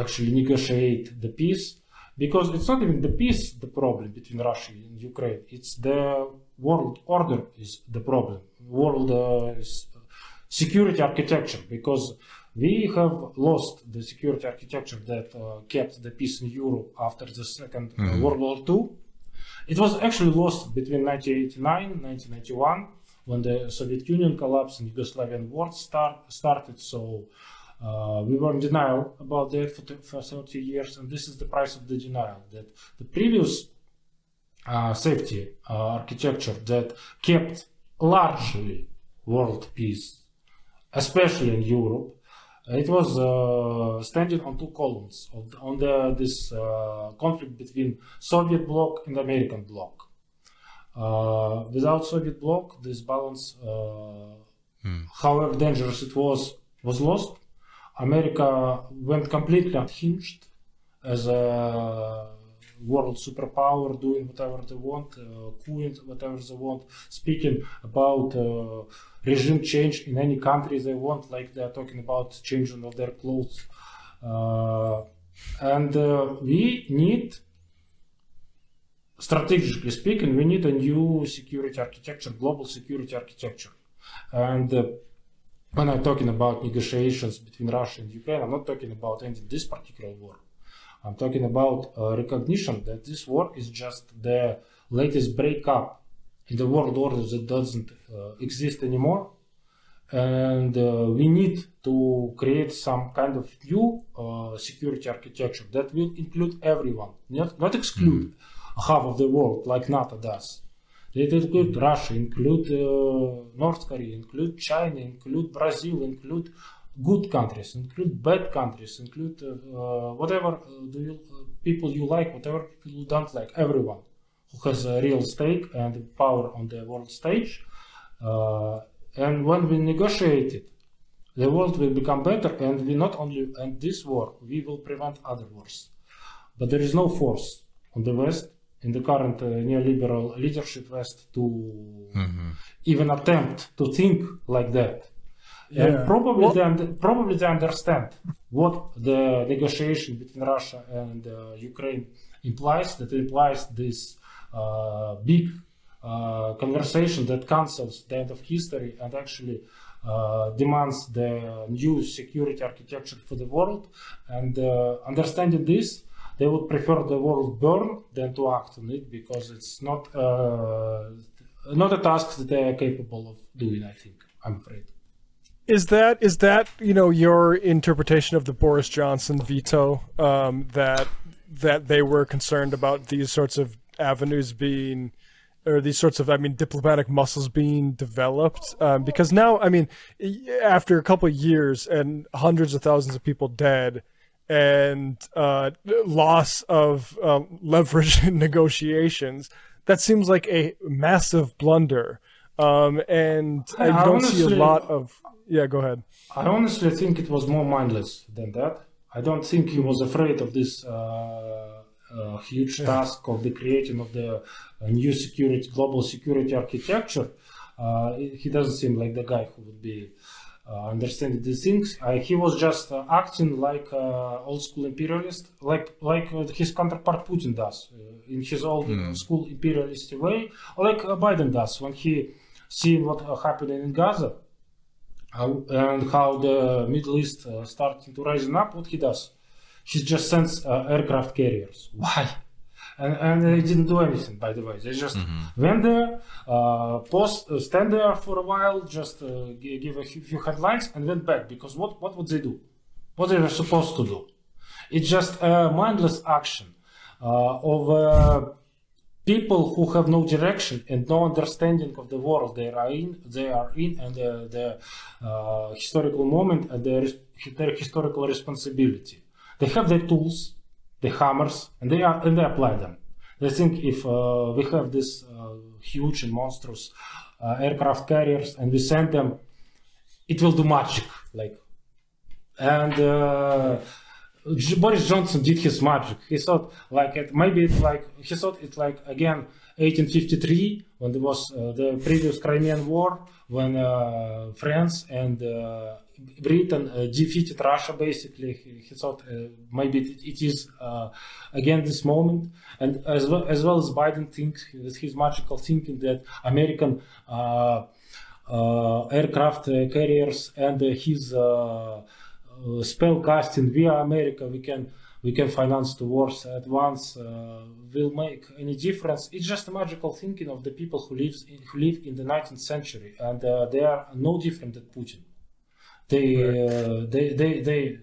actually negotiate the peace because it's not even the peace the problem between Russia and Ukraine. It's the world order is the problem. World uh, security architecture because we have lost the security architecture that uh, kept the peace in Europe after the 2nd uh, World War II. It was actually lost between 1989 and 1991 when the Soviet Union collapsed and Yugoslavian war start, started. So uh, we were in denial about that for, t- for 30 years, and this is the price of the denial that the previous uh, safety uh, architecture that kept largely world peace, especially in Europe, it was uh, standing on two columns of, on the, this uh, conflict between Soviet bloc and American bloc. Uh, without Soviet bloc, this balance, uh, however dangerous it was, was lost. America went completely unhinged as a world superpower, doing whatever they want, uh, whatever they want, speaking about uh, regime change in any country they want, like they're talking about changing of their clothes. Uh, and uh, we need strategically speaking, we need a new security architecture, global security architecture. And uh, when I'm talking about negotiations between Russia and Ukraine, I'm not talking about ending this particular war. I'm talking about uh, recognition that this war is just the latest breakup in the world order that doesn't uh, exist anymore. And uh, we need to create some kind of new uh, security architecture that will include everyone, not, not exclude half of the world like NATO does. It include Russia, include uh, North Korea, include China, include Brazil, include good countries, include bad countries, include uh, uh, whatever uh, do you, uh, people you like, whatever people you don't like, everyone who has a real stake and power on the world stage. Uh, and when we negotiate it, the world will become better, and we not only end this war, we will prevent other wars. But there is no force on the West, in the current uh, neoliberal leadership West, to even attempt to think like that. Yeah. And probably, Well- they, und- probably they understand what the negotiation between Russia and uh, Ukraine implies. That implies this uh, big uh, conversation that cancels the end of history and actually uh, demands the new security architecture for the world. And uh, understanding this, they would prefer the world burn than to act on it because it's not uh, not a task that they are capable of doing. I think. I'm afraid. Is that is that you know your interpretation of the Boris Johnson veto um, that that they were concerned about these sorts of avenues being or these sorts of I mean diplomatic muscles being developed um, because now I mean after a couple of years and hundreds of thousands of people dead and uh, loss of um, leverage in negotiations that seems like a massive blunder um, and I I don't see a lot of yeah go ahead I honestly think it was more mindless than that. I don't think he was afraid of this uh, uh, huge task of the creating of the uh, new security, global security architecture. Uh, he doesn't seem like the guy who would be uh, understanding these things. Uh, he was just uh, acting like uh, old school imperialist, like like uh, his counterpart Putin does uh, in his old school imperialist way, like uh, Biden does when he seen what uh, happening in Gaza how, and how the Middle East uh, starting to rising up, what he does, he just sends uh, aircraft carriers. Why? And, and they didn't do anything, by the way. They just went there, uh, post, uh, stand there for a while, just uh, gi- give a few few headlines, and went back. Because what, what would they do? What they were supposed to do? It's just a mindless action uh, of uh, people who have no direction and no understanding of the world they are in, they are in, and the, the uh, historical moment and their, their historical responsibility. They have their tools, the hammers, and they are and they apply them. They think if uh, we have this uh, huge and monstrous uh, aircraft carriers and we send them, it will do magic, like and uh, Boris Johnson did his magic. He thought like it, maybe it's like he thought it's like again 1853 when there was uh, the previous Crimean War when uh, France and uh, Britain uh, defeated Russia. Basically, he, he thought uh, maybe it, it is uh, again this moment, and as well as well as Biden thinks with his magical thinking that American. Uh, uh, aircraft uh, carriers and his spell casting via America, we can we can finance the wars at once. Uh, will make any difference? It's just a magical thinking of the people who lives in, who live in the 19th century, and uh, they are no different than Putin. They uh, they they they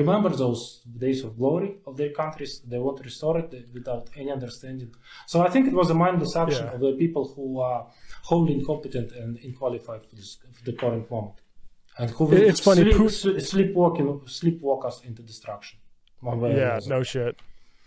remember those days of glory of their countries. They want to restore it without any understanding. So I think it was a mindless action Yeah. of the people who are wholly incompetent and unqualified for, this, for the current moment, and who will It's funny, sleep, Put- sleep, sleepwalking, sleepwalk us into destruction. One way or Yeah, no shit.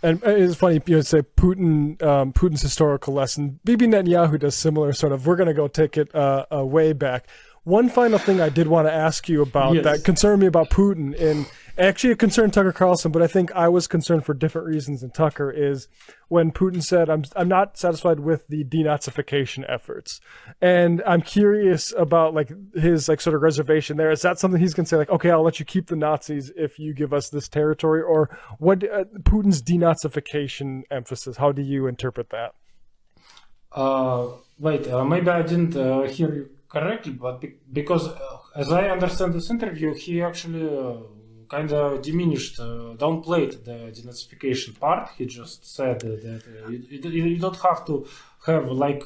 And it's funny, you know, say Putin, um, Putin's historical lesson. Bibi Netanyahu does similar sort of. We're going to go take it uh, uh, way back. One final thing I did want to ask you about Yes. that concerned me about Putin, and actually it concerned Tucker Carlson, but I think I was concerned for different reasons than Tucker. Is when Putin said, "I'm I'm not satisfied with the denazification efforts," and I'm curious about like his like sort of reservation there. Is that something he's going to say like, "Okay, I'll let you keep the Nazis if you give us this territory," or what? Uh, Putin's denazification emphasis. How do you interpret that? Uh, wait, uh, maybe I didn't uh, hear you correctly, but be- because uh, as I understand this interview, he actually uh, kind of diminished, uh, downplayed the denazification part. He just said that uh, you, you, you don't have to have like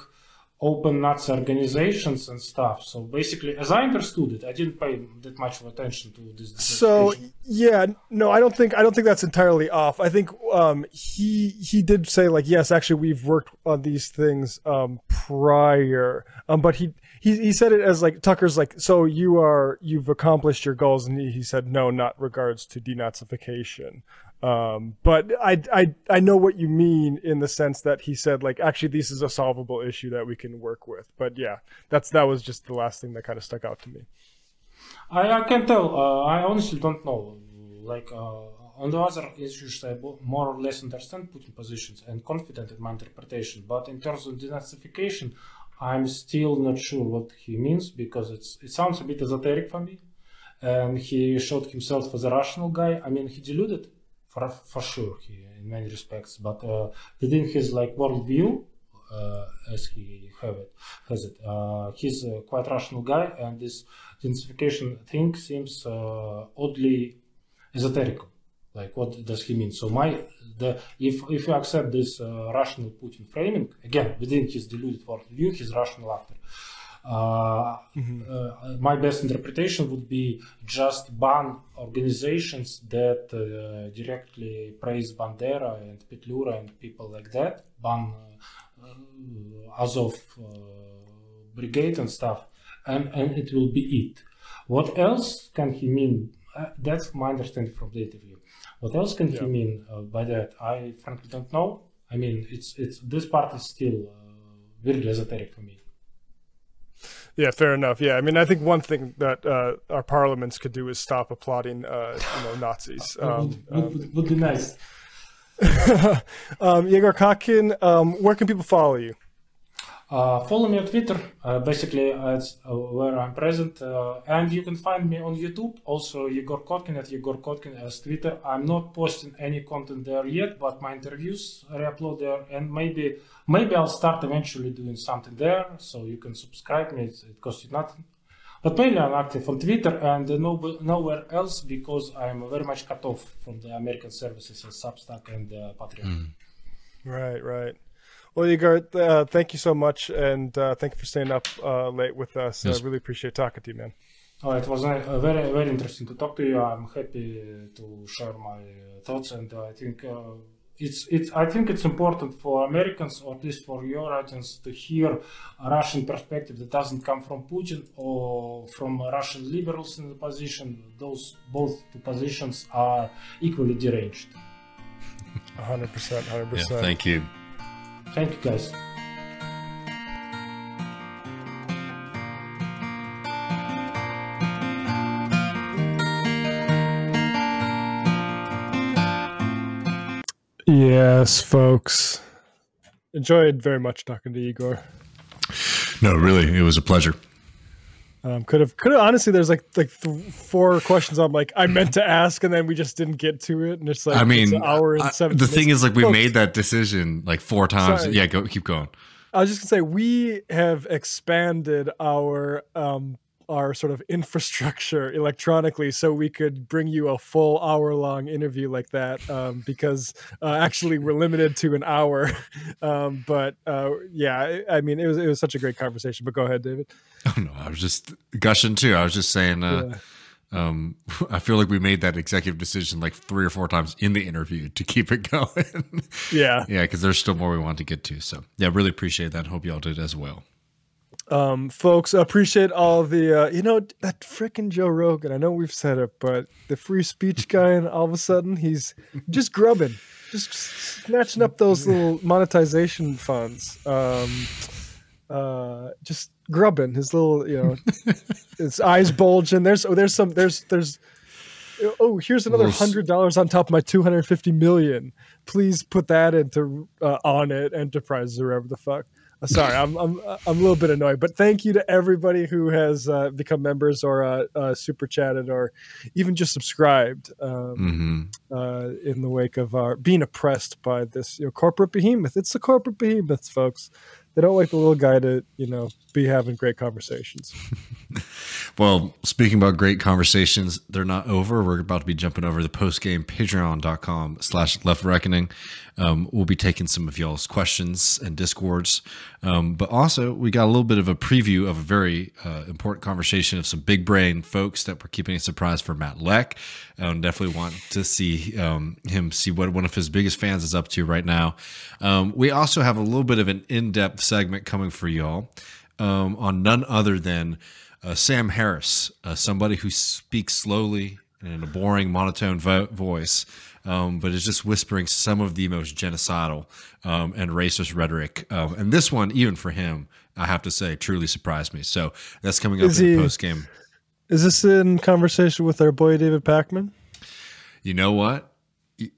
open Nazi organizations and stuff. So basically, as I understood it, I didn't pay that much of attention to this. So yeah, no, I don't think I don't think that's entirely off. I think um, he he did say like yes, actually we've worked on these things um, prior, um, but he, he he said it as like Tucker's like so you are you've accomplished your goals, and he, he said no, not regards to denazification. Um, but I, I I know what you mean in the sense that he said like actually this is a solvable issue that we can work with. But yeah, that's that was just the last thing that kind of stuck out to me. I, I can tell. Uh, I honestly don't know. Like uh, on the other issues, I more or less understand Putin positions and confident in my interpretation. But in terms of denazification, I'm still not sure what he means because it's it sounds a bit esoteric for me. And he showed himself as a rational guy. I mean, he deluded for for sure he, in many respects, but uh, within his like worldview, uh, as he have it has it, uh, he's a quite rational guy, and this densification thing seems uh, oddly esoteric. Like, what does he mean? So my the if if you accept this uh, rational Putin framing again within his deluded worldview, he's rational actor. Uh, mm-hmm. uh, my best interpretation would be just ban organizations that uh, directly praise Bandera and Petliura and people like that, ban uh, Azov uh, brigade and stuff, and, and it will be it. What else can he mean? Uh, that's my understanding from the interview. What else can yeah. he mean by that? I frankly don't know. I mean, it's it's this part is still very esoteric for me. Yeah, fair enough. Yeah, I mean, I think one thing that uh, our parliaments could do is stop applauding, uh, you know, Nazis. Um, would, would, um, would, be nice. um, Yegor Kotkin, um, where can people follow you? Uh, follow me on Twitter. Uh, basically, it's uh, where I'm present, uh, and you can find me on YouTube. Also, Yegor Kotkin at Yegor Kotkin as Twitter. I'm not posting any content there yet, but my interviews I upload there, and maybe maybe I'll start eventually doing something there. So you can subscribe me. It, it costs you nothing. But mainly I'm active on Twitter and no, nowhere else because I'm very much cut off from the American services as Substack and uh, Patreon. Mm. Right, right. Well, Igor, uh, thank you so much, and uh, thank you for staying up uh, late with us. Yes. I really appreciate talking to you, man. Oh, it was uh, very, very interesting to talk to you. I'm happy to share my uh, thoughts, and I think uh, it's, it's. I think it's important for Americans, or at least for your audience, to hear a Russian perspective that doesn't come from Putin or from Russian liberals in the position. Those both two positions are equally deranged. hundred percent, hundred percent. Thank you. Thank you, guys. Yes, folks. Enjoyed very much talking to Igor. No, really, it was a pleasure. Um, could have, could have. Honestly, there's like like th- four questions I'm like I meant to ask, and then we just didn't get to it, and it's like I mean, hour and seven. the thing is, like, we made that decision like four times. Sorry. Yeah, go keep going. I was just gonna say we have expanded our um, our sort of infrastructure electronically so we could bring you a full hour long interview like that um, because uh, actually we're limited to an hour um, but uh, yeah I, mean it was it was such a great conversation but go ahead david oh no i was just gushing too i was just saying uh, yeah. Um, I feel like we made that executive decision like three or four times in the interview to keep it going. yeah. Yeah. Cause there's still more we want to get to. So yeah, really appreciate that. Hope y'all did as well um, folks appreciate all the uh, you know that freaking joe rogan i know we've said it but the free speech guy and all of a sudden he's just grubbing just snatching up those little monetization funds um, uh, just grubbing his little you know his eyes bulging there's oh there's some there's there's oh here's another hundred dollars on top of my 250 million. Please put that into uh, Onnit enterprises or whatever the fuck sorry, I'm, I'm I'm a little bit annoyed, but thank you to everybody who has uh, become members or uh, uh, super chatted or even just subscribed um, mm-hmm. Uh, in the wake of our being oppressed by this you know, corporate behemoth. It's the corporate behemoths, folks. They don't like the little guy to you know be having great conversations. well, speaking about great conversations, they're not over. We're about to be jumping over the post game patreon.com slash left reckoning. Um, we'll be taking some of y'all's questions and discords. Um, but also, we got a little bit of a preview of a very uh, important conversation of some big brain folks that we're keeping a surprise for Matt Lech. And definitely want to see um, him see what one of his biggest fans is up to right now. Um, we also have a little bit of an in depth segment coming for y'all um, on none other than uh, Sam Harris, uh, somebody who speaks slowly and in a boring, monotone vo- voice, um, but is just whispering some of the most genocidal um, and racist rhetoric. Um, and this one, even for him, I have to say, truly surprised me. So that's coming up Is in the he- post game. Is this in conversation with our boy David Pakman? You know what?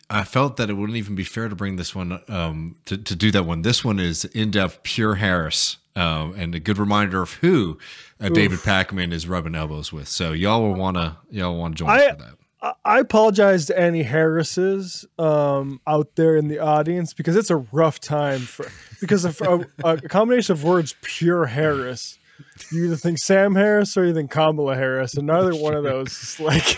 I felt that it wouldn't even be fair to bring this one um, to, to do that one. This one is in depth, pure Harris, um, and a good reminder of who uh, David Pakman is rubbing elbows with. So y'all will want to y'all want to join I- us for that. I- I apologize to any Harrises um, out there in the audience because it's a rough time for because of a, a combination of words, pure Harris. You either think Sam Harris or you think Kamala Harris, and neither one of those is like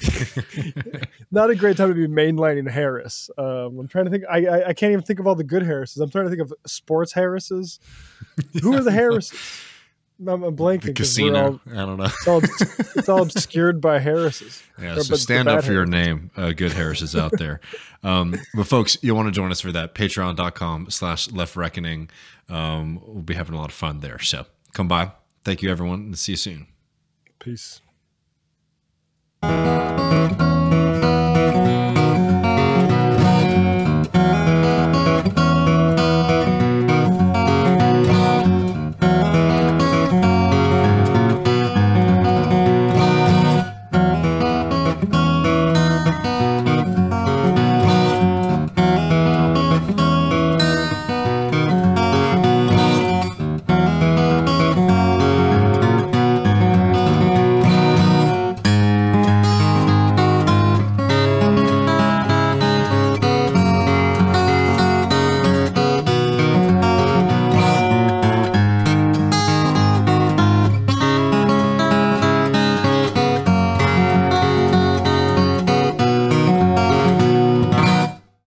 not a great time to be mainlining Harris. Um, I'm trying to think. I, I I can't even think of all the good Harrises. I'm trying to think of sports Harrises. Who are the Harrises? I'm, I'm blanking. The casino. all- I don't know. it's all it's all obscured by Harris's. Yeah, Or, so stand up for your name. Uh, good Harris is out there. Um, but folks, you'll want to join us for that. Patreon.com slash left reckoning. Um, we'll be having a lot of fun there. So come by. Thank you, everyone, and see you soon. Peace.